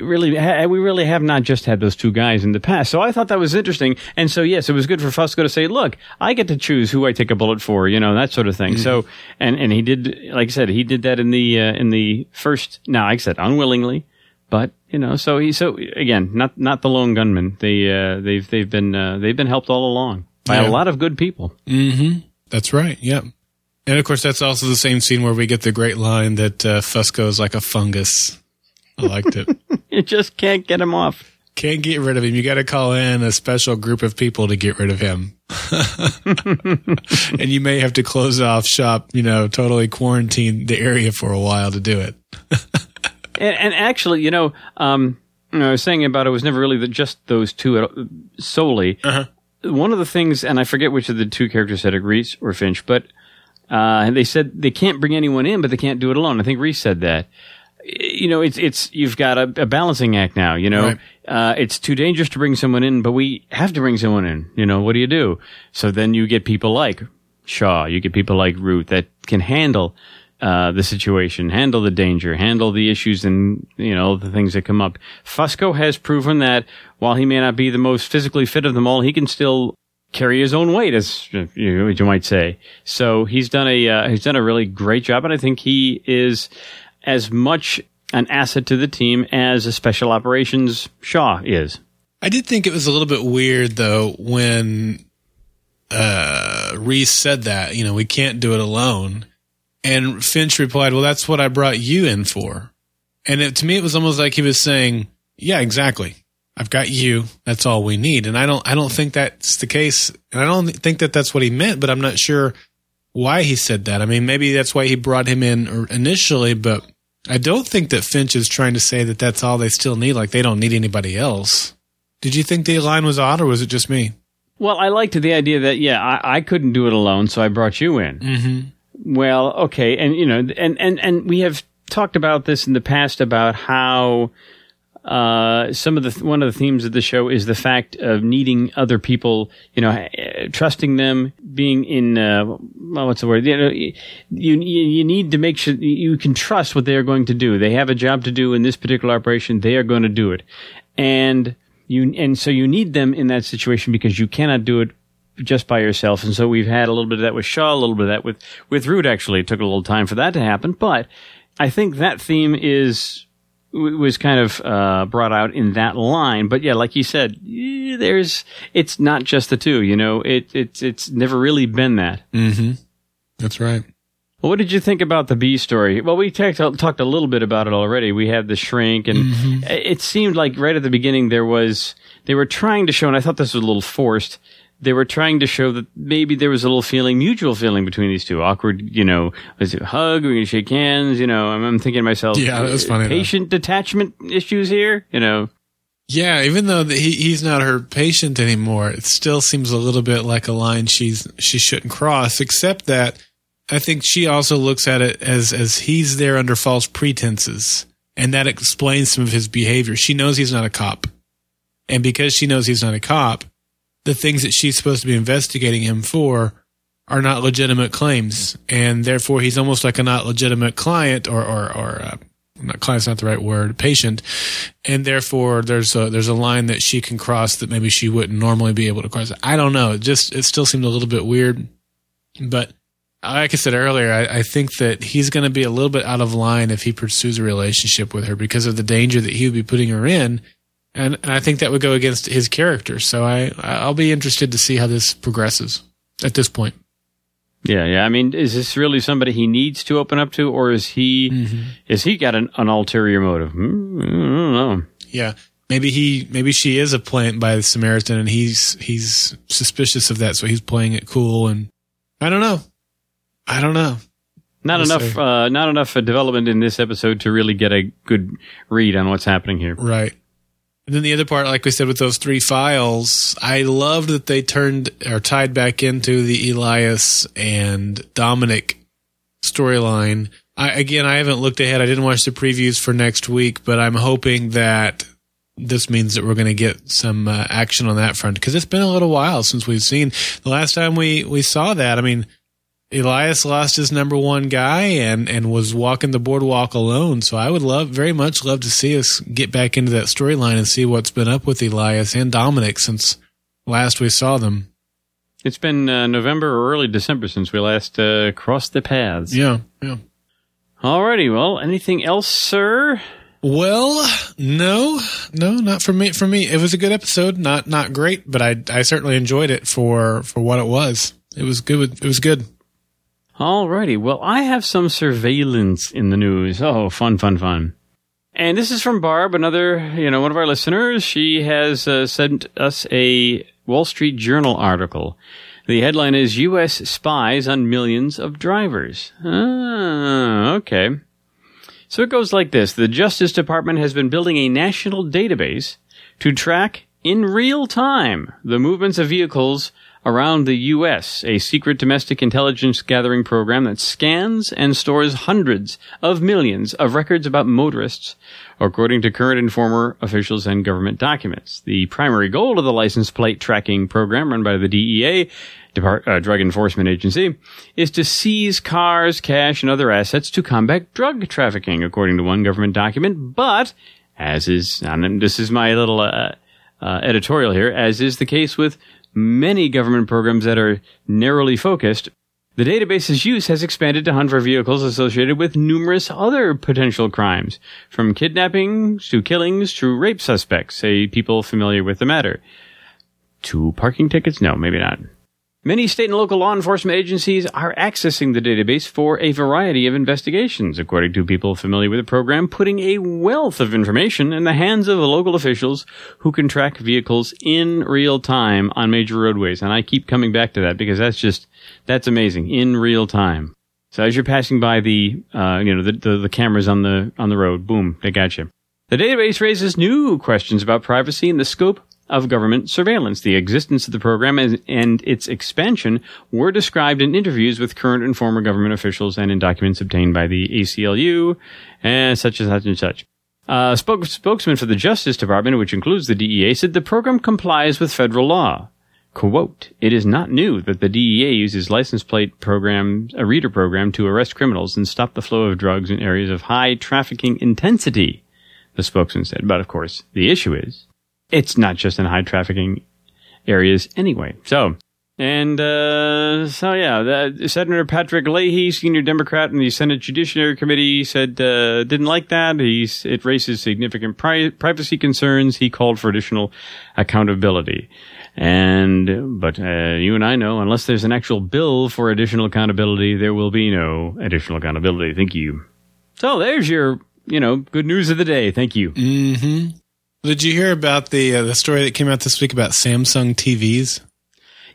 really we really have not just had those two guys in the past so i thought that was interesting and so yes it was good for fusco to say look i get to choose who i take a bullet for you know that sort of thing mm-hmm. so and and he did like i said he did that in the uh, in the first now like i said unwillingly but you know so he so again not not the lone gunman they uh, they've they've been uh, they've been helped all along by yeah. a lot of good people mm-hmm that's right yep and of course that's also the same scene where we get the great line that uh, fusco is like a fungus I liked it. [laughs] you just can't get him off. Can't get rid of him. You got to call in a special group of people to get rid of him. [laughs] and you may have to close off shop, you know, totally quarantine the area for a while to do it. [laughs] and, and, actually, you know, um, you know, I was saying about it was never really the, just those two solely. Uh-huh. One of the things, and I forget which of the two characters said it, Reese or Finch, but uh, they said they can't bring anyone in, but they can't do it alone. I think Reese said that you know, it's it's you've got a, a balancing act now. You know, right. uh, it's too dangerous to bring someone in, but we have to bring someone in. You know, what do you do? So then you get people like Shaw, you get people like Root that can handle uh, the situation, handle the danger, handle the issues, and you know the things that come up. Fusco has proven that while he may not be the most physically fit of them all, he can still carry his own weight, as you, you might say. So he's done a uh, he's done a really great job, and I think he is as much an asset to the team as a special operations Shaw is. I did think it was a little bit weird though when uh, Reese said that, you know, we can't do it alone. And Finch replied, well, that's what I brought you in for. And it, to me, it was almost like he was saying, yeah, exactly. I've got you. That's all we need. And I don't, I don't think that's the case. And I don't think that that's what he meant, but I'm not sure why he said that. I mean, maybe that's why he brought him in initially, but I don't think that Finch is trying to say that that's all they still need. Like they don't need anybody else. Did you think the line was odd, or was it just me? Well, I liked the idea that yeah, I, I couldn't do it alone, so I brought you in. Mm-hmm. Well, okay, and you know, and and and we have talked about this in the past about how uh, some of the one of the themes of the show is the fact of needing other people, you know, trusting them, being in uh, well, what's the word? You know, you you need to make sure you can trust what they are going to do. They have a job to do in this particular operation. They are going to do it, and you and so you need them in that situation because you cannot do it just by yourself. And so we've had a little bit of that with Shaw, a little bit of that with with Root. Actually, it took a little time for that to happen, but I think that theme is was kind of uh, brought out in that line. But yeah, like you said, there's it's not just the two. You know, it it's it's never really been that. Mm-hmm. That's right. Well, what did you think about the B story? Well, we talked talked a little bit about it already. We had the shrink, and mm-hmm. it seemed like right at the beginning there was they were trying to show, and I thought this was a little forced they were trying to show that maybe there was a little feeling, mutual feeling between these two. Awkward, you know, was it a hug? We're going to shake hands. You know, I'm, I'm thinking to myself, yeah, that was funny. Patient though. detachment issues here, you know. Yeah, even though he, he's not her patient anymore, it still seems a little bit like a line she's she shouldn't cross. Except that I think she also looks at it as as he's there under false pretenses, and that explains some of his behavior. She knows he's not a cop, and because she knows he's not a cop, the things that she's supposed to be investigating him for are not legitimate claims, and therefore he's almost like a not legitimate client or or, or uh, not client's not the right word, patient, and therefore there's a there's a line that she can cross that maybe she wouldn't normally be able to cross. I don't know. It just it still seemed a little bit weird, but like I said earlier, I, I think that he's going to be a little bit out of line if he pursues a relationship with her because of the danger that he would be putting her in and, and I think that would go against his character. So I I'll be interested to see how this progresses at this point. Yeah, yeah. I mean, is this really somebody he needs to open up to, or is he mm-hmm. is he got an, an ulterior motive? Mm, I don't know. Yeah. maybe he maybe she is a plant by the Samaritan and he's he's suspicious of that, so he's playing it cool and I don't know. I don't know. Not enough. Uh, not enough uh, development in this episode to really get a good read on what's happening here. Right. And then the other part, like we said, with those three files, I loved that they turned or tied back into the Elias and Dominic storyline. I, again, I haven't looked ahead. I didn't watch the previews for next week, but I'm hoping that this means that we're going to get some uh, action on that front because it's been a little while since we've seen the last time we we saw that. I mean, Elias lost his number one guy and and was walking the boardwalk alone. So I would love very much love to see us get back into that storyline and see what's been up with Elias and Dominic since last we saw them. It's been uh, November or early December since we last uh, crossed the paths. Yeah, yeah. Alrighty. Well, anything else, sir? Well, no, no, not for me. For me, it was a good episode. Not not great, but I I certainly enjoyed it for for what it was. It was good. It was good. Alrighty. Well, I have some surveillance in the news. Oh, fun, fun, fun. And this is from Barb, another, you know, one of our listeners. She has uh, sent us a Wall Street Journal article. The headline is U.S. spies on millions of drivers. Ah, okay. So it goes like this. The Justice Department has been building a national database to track in real time the movements of vehicles around the U.S., a secret domestic intelligence gathering program that scans and stores hundreds of millions of records about motorists, according to current and former officials and government documents. The primary goal of the license plate tracking program run by the DEA, Depart- uh, Drug Enforcement Agency, is to seize cars, cash, and other assets to combat drug trafficking, according to one government document. But, as is, and this is my little uh, uh, editorial here, as is the case with many government programs that are narrowly focused, the database's use has expanded to hunt for vehicles associated with numerous other potential crimes, from kidnappings to killings to rape suspects, say people familiar with the matter. Two parking tickets? No, maybe not. Many state and local law enforcement agencies are accessing the database for a variety of investigations, according to people familiar with the program, putting a wealth of information in the hands of local officials who can track vehicles in real time on major roadways. And I keep coming back to that because that's just, that's amazing. In real time. So as you're passing by the, uh, you know, the, the, the cameras on the, on the road, boom, they got you. The database raises new questions about privacy and the scope of government surveillance. The existence of the program and, its expansion were described in interviews with current and former government officials and in documents obtained by the ACLU, and such and such and such. Uh, spoke, spokesman for the Justice Department, which includes the DEA, said the program complies with federal law. Quote, it is not new that the DEA uses license plate program, a reader program to arrest criminals and stop the flow of drugs in areas of high trafficking intensity, the spokesman said. But of course, the issue is, it's not just in high trafficking areas anyway. So, and uh, so yeah, the, Senator Patrick Leahy, senior Democrat in the Senate Judiciary Committee, said uh, didn't like that. He's it raises significant pri- privacy concerns. He called for additional accountability. And but uh, you and I know, unless there's an actual bill for additional accountability, there will be no additional accountability. Thank you. So there's your you know good news of the day. Thank you. Mm-hmm. Did you hear about the uh, the story that came out this week about Samsung TVs?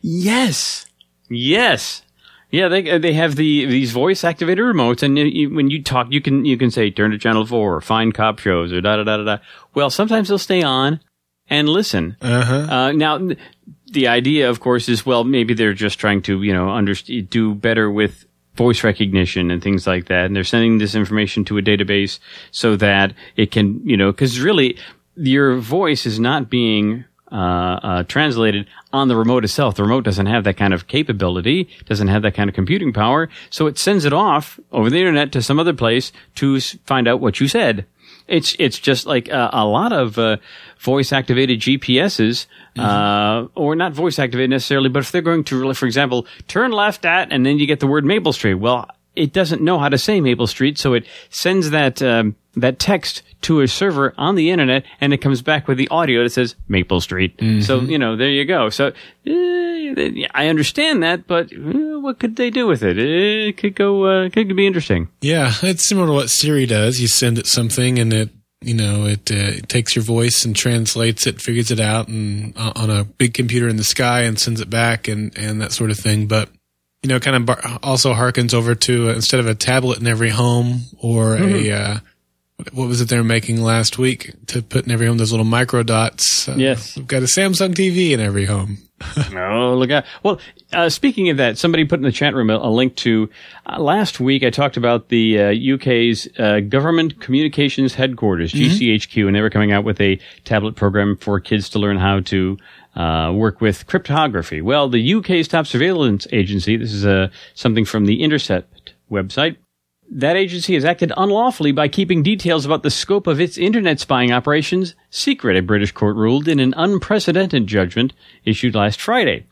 Yes. Yes. Yeah, they they have the these voice activated remotes, and you, you, when you talk, you can you can say turn to channel four, or find cop shows, or da da da da da. Well, sometimes they'll stay on and listen. Uh-huh. Uh, now, the idea, of course, is well, maybe they're just trying to you know underst- do better with voice recognition and things like that, and they're sending this information to a database so that it can you know because really your voice is not being uh, uh, translated on the remote itself. The remote doesn't have that kind of capability, doesn't have that kind of computing power, so it sends it off over the internet to some other place to s- find out what you said. It's it's just like uh, a lot of uh, voice activated GPSs, uh, or not voice activated necessarily, but if they're going to, for example, turn left at, and then you get the word Maple Street. Well, it doesn't know how to say Maple Street, so it sends that um, that text to a server on the internet, and it comes back with the audio that says Maple Street. So you know, there you go. So uh, I understand that, but uh, what could they do with it? It could go, uh, could be interesting. Yeah, it's similar to what Siri does. You send it something and it you know, it, uh, it takes your voice and translates it, figures it out, and uh, on a big computer in the sky and sends it back, and and that sort of thing. But you know, kind of bar- also harkens over to uh, instead of a tablet in every home or a uh, what was it they were making last week to put in every home those little micro dots. Uh, Yes. we've got a Samsung TV in every home. [laughs] Oh, look out. Well, uh, speaking of that, somebody put in the chat room a, a link to uh, last week. I talked about the uh, UK's uh, Government Communications Headquarters, GCHQ, and they were coming out with a tablet program for kids to learn how to uh, work with cryptography. Well, the UK's top surveillance agency, this is uh, something from the Intercept website, that agency has acted unlawfully by keeping details about the scope of its internet spying operations secret, a British court ruled in an unprecedented judgment issued last Friday.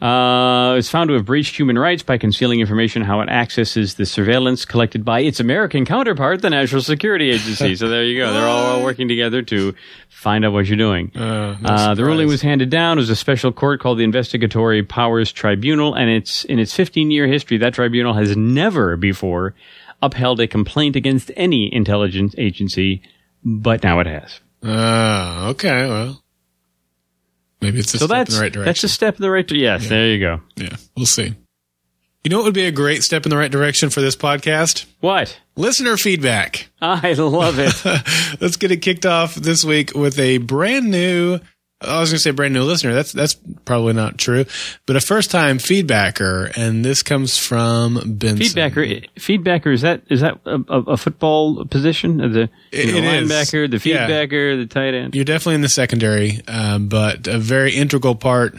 Uh, it's found to have breached human rights by concealing information how it accesses the surveillance collected by its American counterpart, the National Security Agency. so there you go. They're all working together to find out what you're doing. Uh, Uh, the ruling was handed down as a special court called the Investigatory Powers Tribunal, and it's in its 15 year history, that tribunal has never before upheld a complaint against any intelligence agency, but now it has. Ah, okay. Well, maybe it's a So step that's in the right direction. that's a step in the right. direction. Yes, there you go. yeah, we'll see. You know what would be a great step in the right direction for this podcast? What? Listener feedback. I love it. [laughs] Let's get it kicked off this week with a brand new. I was going to say brand new listener. That's that's probably not true, but a first time feedbacker, and this comes from Benson. feedbacker, feedbacker is that is that a, a, a football position? The you It- know, it is. linebacker, the Yeah. feedbacker, the tight end. You're definitely in the secondary, um, but a very integral part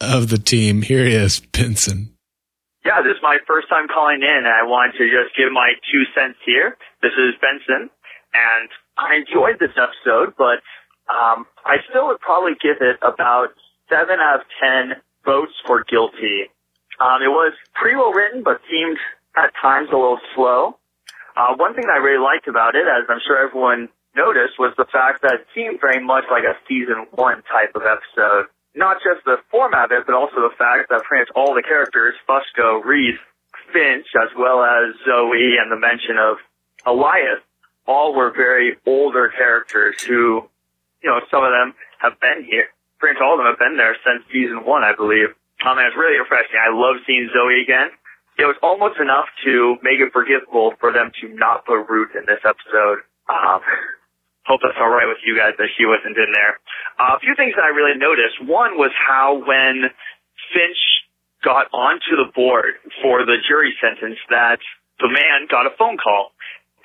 of the team. Here he is, Benson. Yeah, this is my first time calling in, and I wanted to just give my two cents here. This is Benson, and I enjoyed this episode, but um, I still would probably give it about seven out of ten votes for guilty. Um, it was pretty well written, but seemed at times a little slow. Uh, one thing I really liked about it, as I'm sure everyone noticed, was the fact that it seemed very much like a season one type of episode. Not just the format of it, but also the fact that pretty much all the characters, Fusco, Reese, Finch, as well as Zoe and the mention of Elias, all were very older characters who, you know, some of them have been here. Pretty much all of them have been there since season one, I believe. Um, and it's really refreshing. I love seeing Zoe again. It was almost enough to make it forgivable for them to not put Root in this episode. Um, hope that's all right with you guys that she wasn't in there. Uh, a few things that I really noticed. One was how when Finch got onto the board for the jury sentence that the man got a phone call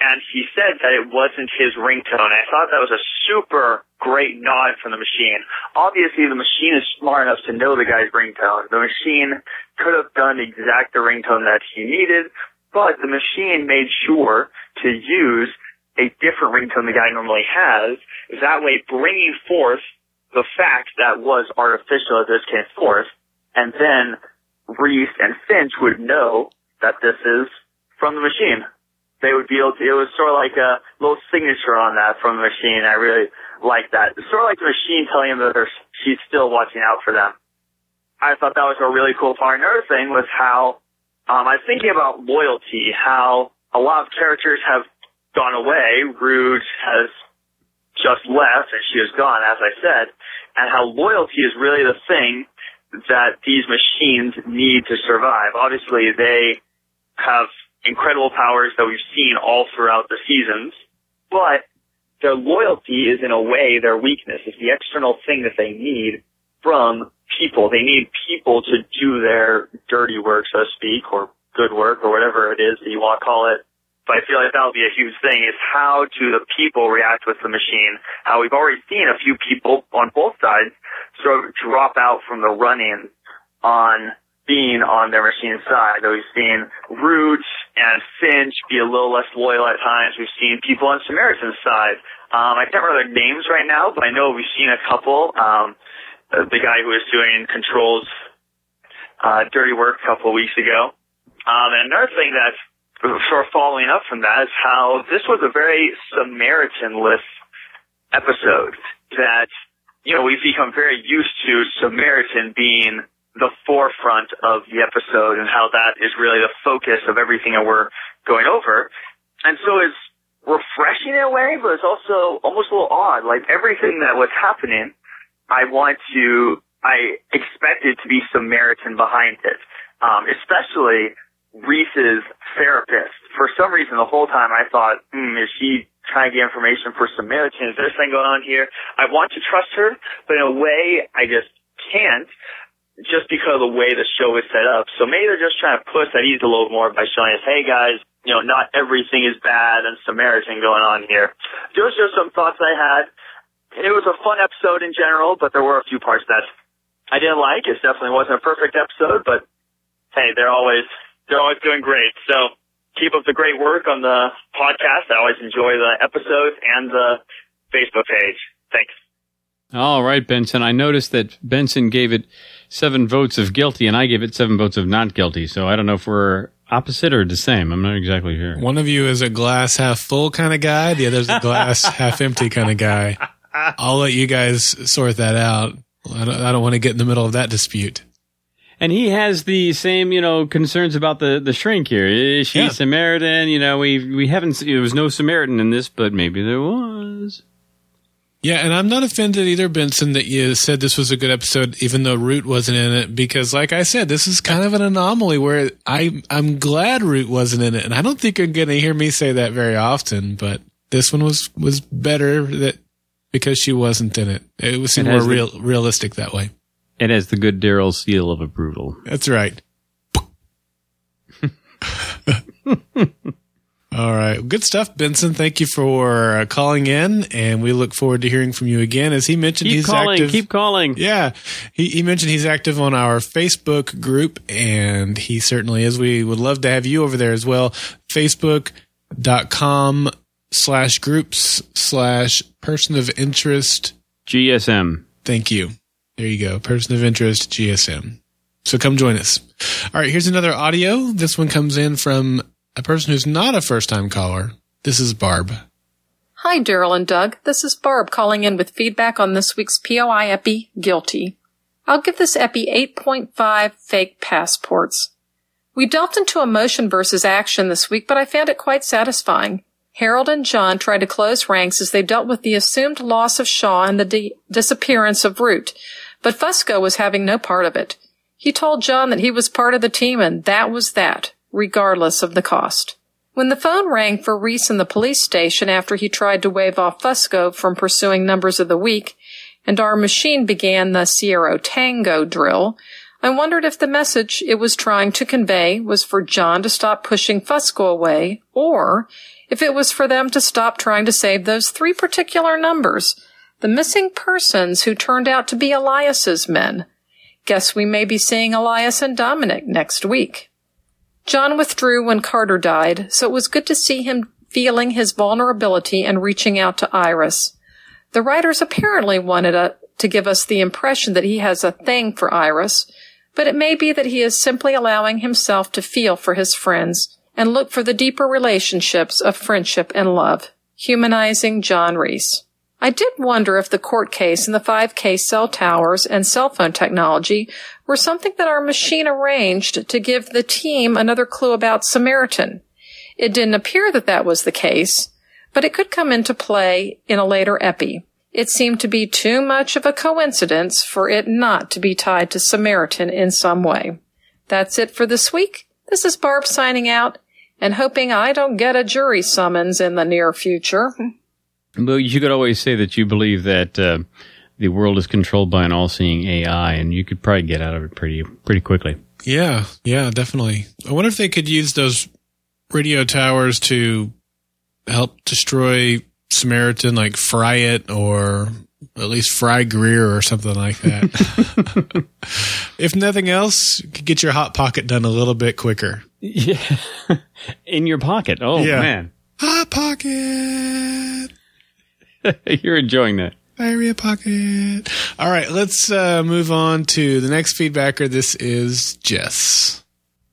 and he said that it wasn't his ringtone. I thought that was a super great nod from the machine. Obviously, the machine is smart enough to know the guy's ringtone. The machine could have done exact the ringtone that he needed, but the machine made sure to use a different ringtone the guy normally has. That way, bringing forth the fact that was artificial, as this came forth, and then Reese and Finch would know that this is from the machine they would be able to, it was sort of like a little signature on that from the machine. I really like that. It's sort of like the machine telling them that she's still watching out for them. I thought that was a really cool part. Another thing was how, um, I was thinking about loyalty, how a lot of characters have gone away. Root has just left and she is gone, as I said, and how loyalty is really the thing that these machines need to survive. Obviously, they have incredible powers that we've seen all throughout the seasons, but their loyalty is in a way their weakness. It's the external thing that they need from people. They need people to do their dirty work, so to speak, or good work, or whatever it is that you want to call it. But I feel like that'll be a huge thing is how do the people react with the machine? How we've already seen a few people on both sides sort of drop out from the run-in on being on their machine side. Though We've seen Root and Finch be a little less loyal at times. We've seen people on Samaritan's side. Um, I can't remember their names right now, but I know we've seen a couple. Um, the guy who was doing Control's uh, dirty work a couple of weeks ago. Um, and another thing that's sort of following up from that is how this was a very Samaritan-less episode that, you know, we've become very used to Samaritan being the forefront of the episode and how that is really the focus of everything that we're going over. And so it's refreshing in a way, but it's also almost a little odd. Like everything that was happening, I want to, I expected to be Samaritan behind it. Um, especially Reese's therapist. For some reason, the whole time I thought, hmm, is she trying to get information for Samaritan? Is there something going on here? I want to trust her, but in a way, I just can't just because of the way the show is set up. So maybe they're just trying to push that ease a little more by showing us, hey guys, you know, not everything is bad and Samaritan going on here. Those are some thoughts I had. It was a fun episode in general, but there were a few parts that I didn't like. It definitely wasn't a perfect episode, but hey, they're always they're always doing great. So keep up the great work on the podcast. I always enjoy the episodes and the Facebook page. Thanks. All right, Benson. I noticed that Benson gave it seven votes of guilty, and I gave it seven votes of not guilty. So I don't know if we're opposite or the same. I'm not exactly sure. One of you is a glass half full kind of guy. The other's a glass [laughs] half empty kind of guy. I'll let you guys sort that out. I don't, I don't want to get in the middle of that dispute. And he has the same, you know, concerns about the, the shrink here. Is she Yeah. Samaritan? You know, we we haven't. There was no Samaritan in this, but maybe there was. Yeah, and I'm not offended either, Benson, that you said this was a good episode, even though Root wasn't in it, because, like I said, this is kind of an anomaly where I I'm glad Root wasn't in it, and I don't think you're going to hear me say that very often. But this one was was better that because she wasn't in it. It was It more the- real realistic that way. It has the good Daryl seal of approval. That's right. [laughs] [laughs] All right. Good stuff, Benson. Thank you for uh, calling in, and we look forward to hearing from you again. As he mentioned, Keep he's calling. active. Keep calling. Yeah, he, he mentioned he's active on our Facebook group, and he certainly is. We would love to have you over there as well. Facebook.com slash groups slash person of interest. GSM. Thank you. There you go. Person of interest, GSM. So come join us. All right, here's another audio. This one comes in from a person who's not a first time caller. This is Barb. Hi, Daryl and Doug. This is Barb calling in with feedback on this week's POI Epi Guilty. I'll give this Epi 8.5 fake passports. We delved into emotion versus action this week, but I found it quite satisfying. Harold and John tried to close ranks as they dealt with the assumed loss of Shaw and the di- disappearance of Root, but Fusco was having no part of it. He told John that he was part of the team and that was that, regardless of the cost. When the phone rang for Reese in the police station after he tried to wave off Fusco from pursuing numbers of the week, and our machine began the Sierra Tango drill, I wondered if the message it was trying to convey was for John to stop pushing Fusco away, or if it was for them to stop trying to save those three particular numbers, the missing persons who turned out to be Elias's men. Guess we may be seeing Elias and Dominic next week. John withdrew when Carter died, so it was good to see him feeling his vulnerability and reaching out to Iris. The writers apparently wanted uh to give us the impression that he has a thing for Iris, but it may be that he is simply allowing himself to feel for his friends and look for the deeper relationships of friendship and love. Humanizing John Reese. I did wonder if the court case and the 5K cell towers and cell phone technology were something that our machine arranged to give the team another clue about Samaritan. It didn't appear that that was the case, but it could come into play in a later epi. It seemed to be too much of a coincidence for it not to be tied to Samaritan in some way. That's it for this week. This is Barb signing out and hoping I don't get a jury summons in the near future. Well, you could always say that you believe that uh, the world is controlled by an all-seeing AI, and you could probably get out of it pretty pretty quickly. Yeah, yeah, definitely. I wonder if they could use those radio towers to help destroy Samaritan, like fry it or at least fry Greer or something like that. [laughs] if nothing else, could get your hot pocket done a little bit quicker. Yeah, [laughs] in your pocket. Oh Yeah. man, Hot pocket. [laughs] you're enjoying that. Diarrhea pocket. All right, let's uh, move on to the next feedbacker. This is Jess.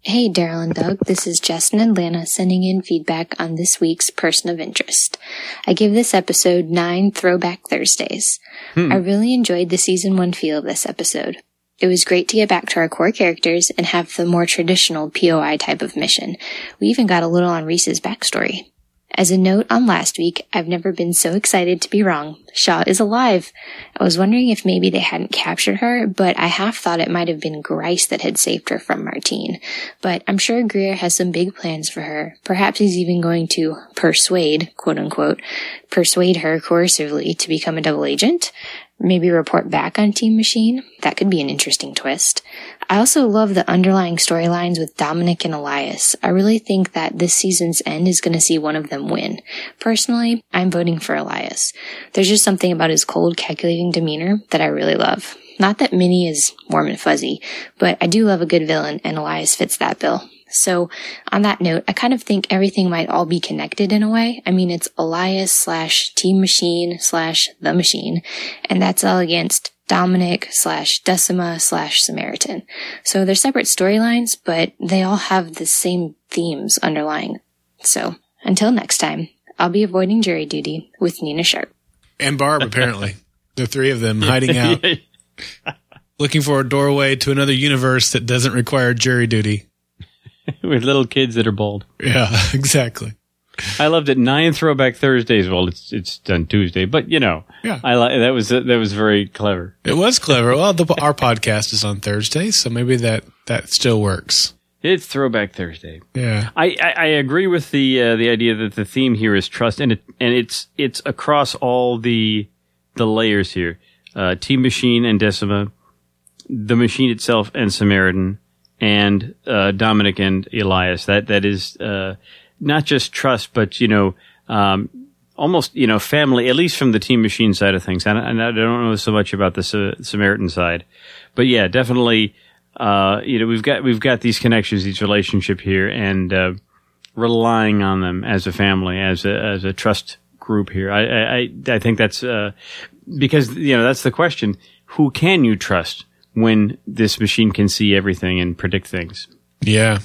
Hey, Daryl and Doug. This is Jess in Atlanta sending in feedback on this week's Person of Interest. I give this episode nine Throwback Thursdays. I really enjoyed the season one feel of this episode. It was great to get back to our core characters and have the more traditional POI type of mission. We even got a little on Reese's backstory. As a note on last week, I've never been so excited to be wrong. Shaw is alive. I was wondering if maybe they hadn't captured her, but I half thought it might have been Grice that had saved her from Martine. But I'm sure Greer has some big plans for her. Perhaps he's even going to persuade, quote unquote, persuade her coercively to become a double agent maybe report back on Team Machine. That could be an interesting twist. I also love the underlying storylines with Dominic and Elias. I really think that this season's end is going to see one of them win. Personally, I'm voting for Elias. There's just something about his cold, calculating demeanor that I really love. Not that Minnie is warm and fuzzy, but I do love a good villain, and Elias fits that bill. So on that note, I kind of think everything might all be connected in a way. I mean, it's Elias slash Team Machine slash The Machine, and that's all against Dominic slash Decima slash Samaritan. So they're separate storylines, but they all have the same themes underlying. So until next time, I'll be avoiding jury duty with Nina Sharp. And Barb, apparently. [laughs] the three of them hiding out, [laughs] looking for a doorway to another universe that doesn't require jury duty. [laughs] with little kids that are bald. Yeah, [laughs] exactly. I loved it. Nine Throwback Thursdays. Well, it's it's done Tuesday, but you know, Yeah. I like that was that was very clever. It was clever. Well, the, our podcast is on Thursday, so maybe that that still works. It's Throwback Thursday. Yeah. I, I, I agree with the uh, the idea that the theme here is trust, and it and it's it's across all the the layers here. Uh, Team Machine and Decima, the machine itself and Samaritan, and uh, Dominic and Elias. That that is uh, not just trust, but you know, um, almost you know, family. At least from the Team Machine side of things, and I, and I don't know so much about the Sa- Samaritan side, but yeah, definitely. Uh, you know, we've got we've got these connections, these relationship here, and uh, relying on them as a family, as a as a trust group here. I I, I think that's uh, because you know that's the question: who can you trust when this machine can see everything and predict things? Yeah,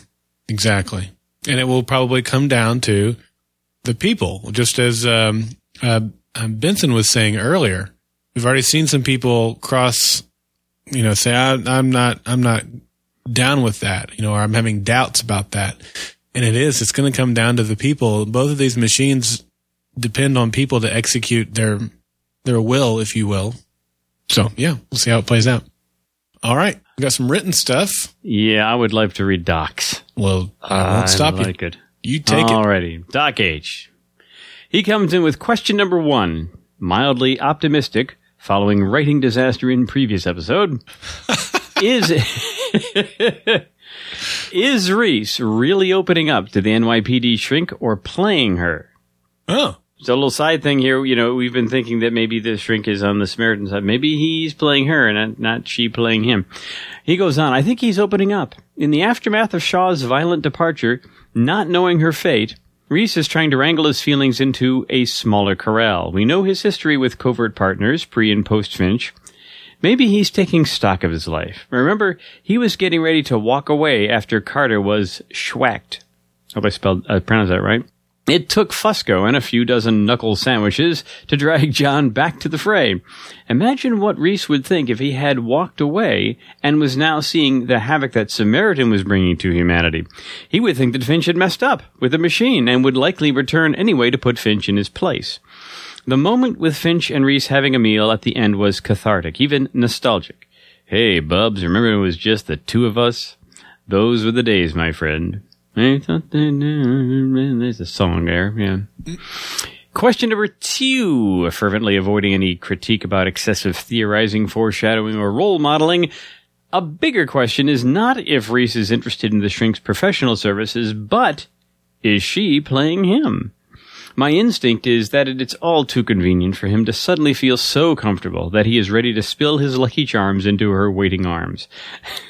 exactly. And it will probably come down to the people, just as um, uh, um, Benson was saying earlier. We've already seen some people cross, you know, say I, I'm not, I'm not down with that, you know, or I'm having doubts about that. And it is, it's going to come down to the people. Both of these machines depend on people to execute their their will, if you will. So yeah, we'll see how it plays out. All right, we got some written stuff. Yeah, I would like to read Doc's. Well, I won't stop like you. it. You take it. Alrighty. Doc H. He comes in with question number one. Mildly optimistic, following writing disaster in previous episode. [laughs] is [laughs] is Reese really opening up to the NYPD shrink or playing her? Oh, So a little side thing here, you know, we've been thinking that maybe the shrink is on the Samaritan side. Maybe he's playing her and not, she playing him. He goes on, I think he's opening up. In the aftermath of Shaw's violent departure, not knowing her fate, Reese is trying to wrangle his feelings into a smaller corral. We know his history with covert partners, pre and post Finch. Maybe he's taking stock of his life. Remember, he was getting ready to walk away after Carter was schwacked. Hope I spelled, I pronounced that right. It took Fusco and a few dozen knuckle sandwiches to drag John back to the fray. Imagine what Reese would think if he had walked away and was now seeing the havoc that Samaritan was bringing to humanity. He would think that Finch had messed up with the machine and would likely return anyway to put Finch in his place. The moment with Finch and Reese having a meal at the end was cathartic, even nostalgic. Hey, Bubs, remember it was just the two of us? Those were the days, my friend. There's a song there, yeah. Question number two, fervently avoiding any critique about excessive theorizing, foreshadowing, or role modeling. A bigger question is not if Reese is interested in the shrink's professional services, but is she playing him? My instinct is that it's all too convenient for him to suddenly feel so comfortable that he is ready to spill his lucky charms into her waiting arms.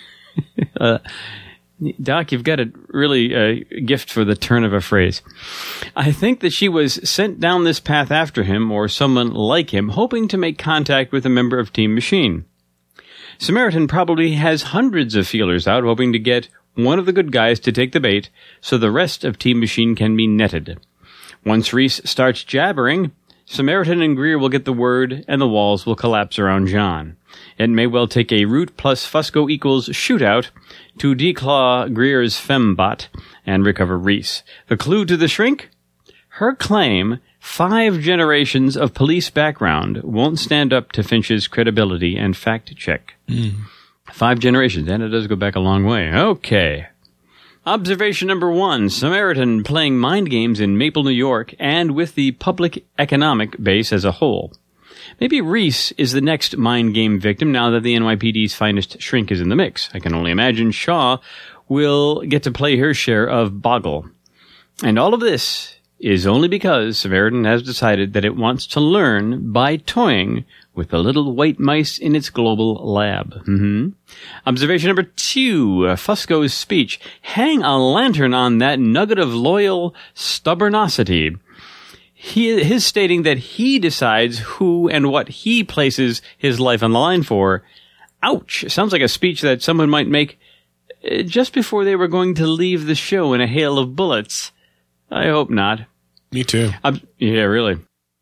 [laughs] uh, Doc, you've got a really uh, gift for the turn of a phrase. I think that she was sent down this path after him, or someone like him, hoping to make contact with a member of Team Machine. Samaritan probably has hundreds of feelers out, hoping to get one of the good guys to take the bait, so the rest of Team Machine can be netted. Once Reese starts jabbering, Samaritan and Greer will get the word, and the walls will collapse around John. It may well take a root plus Fusco equals shootout to declaw Greer's fembot and recover Reese. The clue to the shrink? Her claim, five generations of police background won't stand up to Finch's credibility and fact check. Hmm. Five generations, and it does go back a long way. Okay. Observation number one Samaritan playing mind games in Maple, New York, and with the public economic base as a whole. Maybe Reese is the next mind game victim now that the NYPD's finest shrink is in the mix. I can only imagine Shaw will get to play her share of Boggle. And all of this is only because Samaritan has decided that it wants to learn by toying with the little white mice in its global lab. hmm Observation number two, uh, Fusco's speech. Hang a lantern on that nugget of loyal stubbornosity. He, his stating that he decides who and what he places his life on the line for. Ouch. Sounds like a speech that someone might make uh, just before they were going to leave the show in a hail of bullets. I hope not. Me too. Ob- yeah, really.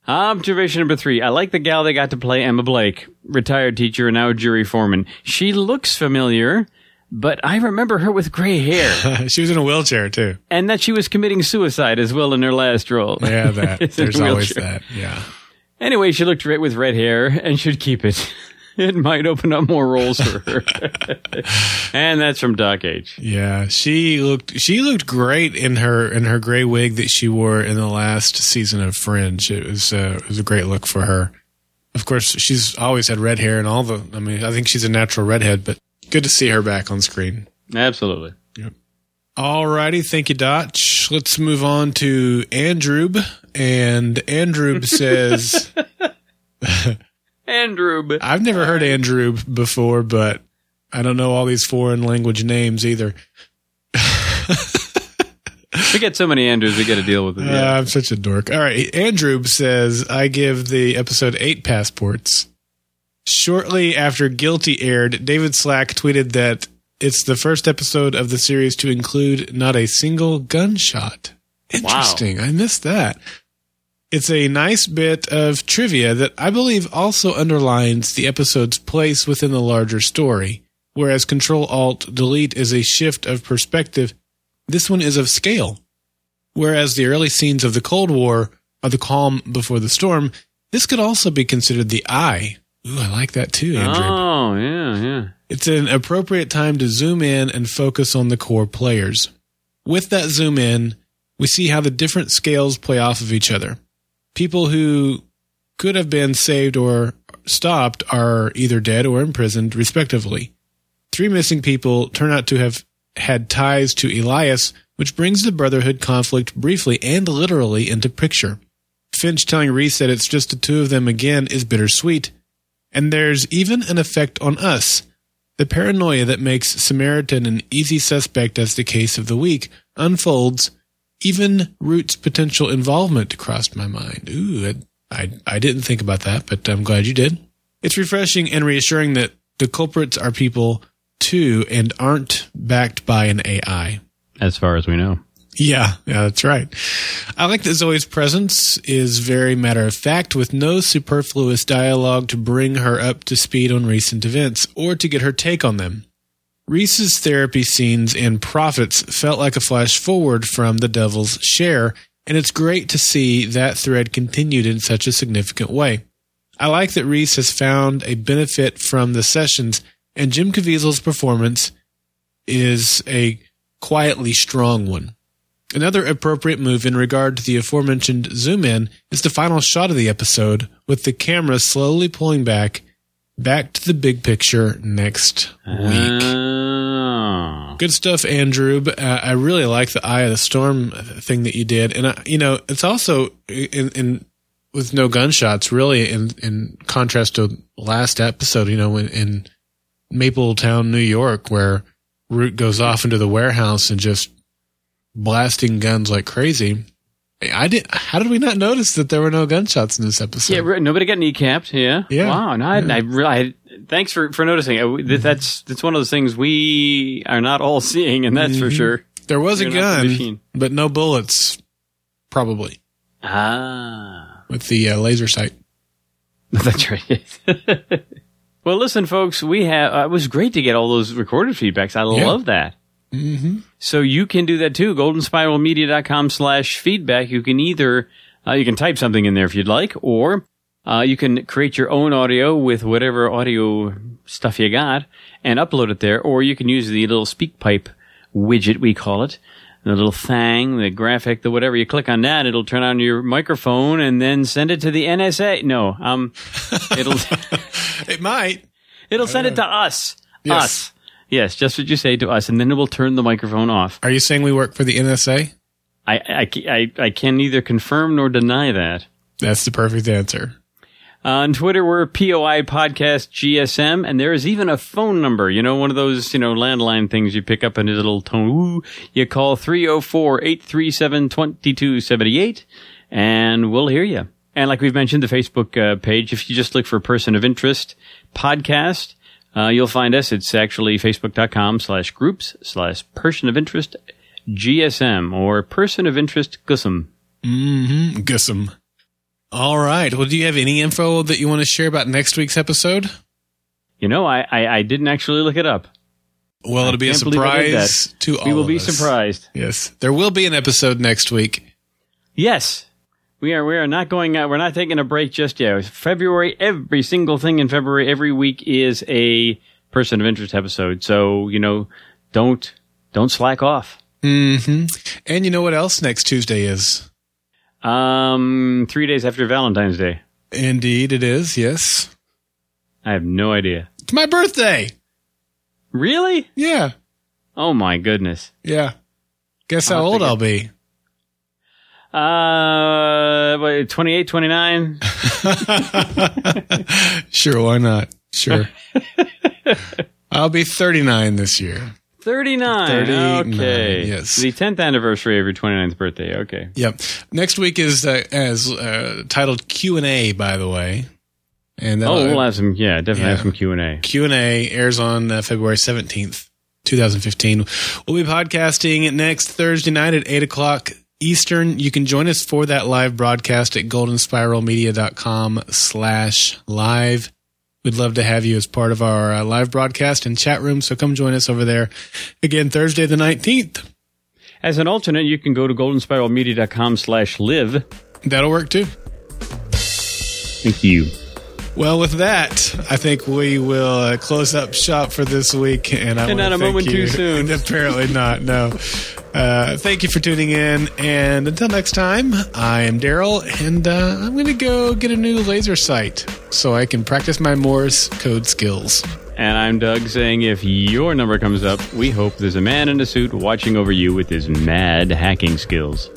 Observation number three. I like the gal they got to play Emma Blake, retired teacher and now jury foreman. She looks familiar, but I remember her with gray hair, [laughs] she was in a wheelchair too. and that she was committing suicide as well in her last role. Yeah, that. [laughs] It's in a There's always that. Yeah. Anyway, she looked great with red hair and should keep it. [laughs] It might open up more roles for her. and that's from Doc H. Yeah, she looked she looked great in her in her gray wig that she wore in the last season of Fringe. It was uh, it was a great look for her. Of course, she's always had red hair and all the. I mean, I think she's a natural redhead, but good to see her back on screen. Absolutely. Yep. Alrighty, thank you, Dotch. Let's move on to Andrew. And Andrew [laughs] says, [laughs] Andrew. I've never heard Andrew before, but I don't know all these foreign language names either. We get so many Andrews, we got to deal with it. Uh, Yeah. I'm such a dork. All right. Andrew says, I give the episode eight passports. Shortly after Guilty aired, David Slack tweeted that it's the first episode of the series to include not a single gunshot. Interesting. I missed that. It's a nice bit of trivia that I believe also underlines the episode's place within the larger story. Whereas Control Alt Delete is a shift of perspective, this one is of scale. Whereas the early scenes of the Cold War are the calm before the storm, this could also be considered the eye. Ooh, I like that too, Andrew. Oh, yeah, yeah. It's an appropriate time to zoom in and focus on the core players. With that zoom in, we see how the different scales play off of each other. People who could have been saved or stopped are either dead or imprisoned, respectively. Three missing people turn out to have had ties to Elias, which brings the Brotherhood conflict briefly and literally into picture. Finch telling Reese that it's just the two of them again is bittersweet. And there's even an effect on us. The paranoia that makes Samaritan an easy suspect as the case of the week unfolds. Even Root's potential involvement crossed my mind. Ooh, I, I, I didn't think about that, but I'm glad you did. It's refreshing and reassuring that the culprits are people too and aren't backed by an AI. As far as we know. Yeah, yeah, that's right. I like that Zoe's presence is very matter of fact with no superfluous dialogue to bring her up to speed on recent events or to get her take on them. Reese's therapy scenes and profits felt like a flash forward from The Devil's Share, and it's great to see that thread continued in such a significant way. I like that Reese has found a benefit from the sessions, and Jim Caviezel's performance is a quietly strong one. Another appropriate move in regard to the aforementioned zoom in is the final shot of the episode, with the camera slowly pulling back, back to the big picture next week. Oh. Good stuff, Andrew. Uh, I really like the Eye of the Storm thing that you did, and I, you know, it's also in, in with no gunshots, really, in in contrast to last episode. You know, in, in Mapletown, New York, where Root goes off into the warehouse and just blasting guns like crazy. I did. How did we not notice that there were no gunshots in this episode? Yeah, nobody got kneecapped. Yeah, Yeah. Wow. No, I, I, really, I, thanks for for noticing. We- that- That's that's one of those things we are not all [laughs] seeing, and that's for sure. there was a You're the gun, but no bullets, probably Ah, with the uh, laser sight. [laughs] that's right. [laughs] well, listen, folks, we have. Uh, it was great to get all those recorded feedbacks. I Yeah. love that. Mm-hmm. So you can do that too. GoldenSpiralMedia.com slash feedback. You can either, uh, you can type something in there if you'd like, or uh, you can create your own audio with whatever audio stuff you got and upload it there, or you can use the little SpeakPipe widget, we call it. The little thing, the graphic, the whatever. You click on that, it'll turn on your microphone and then send it to the NSA. No, um, [laughs] it'll It might. it'll send it to us. Yes. Us. Yes, just what you say to us, and then it will turn the microphone off. Are you saying we work for the NSA? I, I, I, I can neither confirm nor deny that. That's the perfect answer. On Twitter, we're POI Podcast GSM, and there is even a phone number. You know, one of those, you know, landline things you pick up in a little tone. You call 304 837 2278, and we'll hear you. And like we've mentioned, the Facebook uh, page, if you just look for Person of Interest Podcast, uh, you'll find us. It's actually facebook.com slash groups slash person of interest GSM or person of interest GUSM. Mm-hmm. Gussum. All right. Well, do you have any info that you want to share about next week's episode? You know, I, I, I didn't actually look it up. Well, it'll be a can't believe I did surprise to all We will be us. surprised. Yes, there will be an episode next week. Yes. We are we are not going out we're not taking a break just yet. February every single thing in February every week is a person of interest episode. So, you know, don't don't slack off. Mm-hmm. And you know what else next Tuesday is? Um 3 days after Valentine's Day. Indeed, it is. Yes, I have no idea. it's my birthday. Really? Yeah, Oh my goodness. yeah. Guess how I'll old I'll be. Uh what, 28, 29? [laughs] Sure, why not? Sure. [laughs] I'll be 39 this year. 39. 39, okay. yes. The 10th anniversary of your 29th birthday. Okay. Yep. Next week is uh, as uh, titled Q and A. By the way, and Oh, we'll have some yeah, definitely have some Q&A. Q and A airs on uh, February seventeenth, two thousand fifteen. We'll be podcasting next Thursday night at eight o'clock Eastern. You can join us for that live broadcast at goldenspiralmedia.com slash live. We'd love to have you as part of our uh, live broadcast and chat room. So come join us over there again Thursday the nineteenth. As an alternate, you can go to goldenspiralmedia.com slash live. That'll work too. Thank you. Well, with that, I think we will uh, close up shop for this week. And I And not a moment too you. soon. [laughs] Apparently not. No. Uh, thank you for tuning in. And until next time, I am Daryl, and uh, I'm going to go get a new laser sight so I can practice my Morse code skills. And I'm Doug saying if your number comes up, we hope there's a man in a suit watching over you with his mad hacking skills.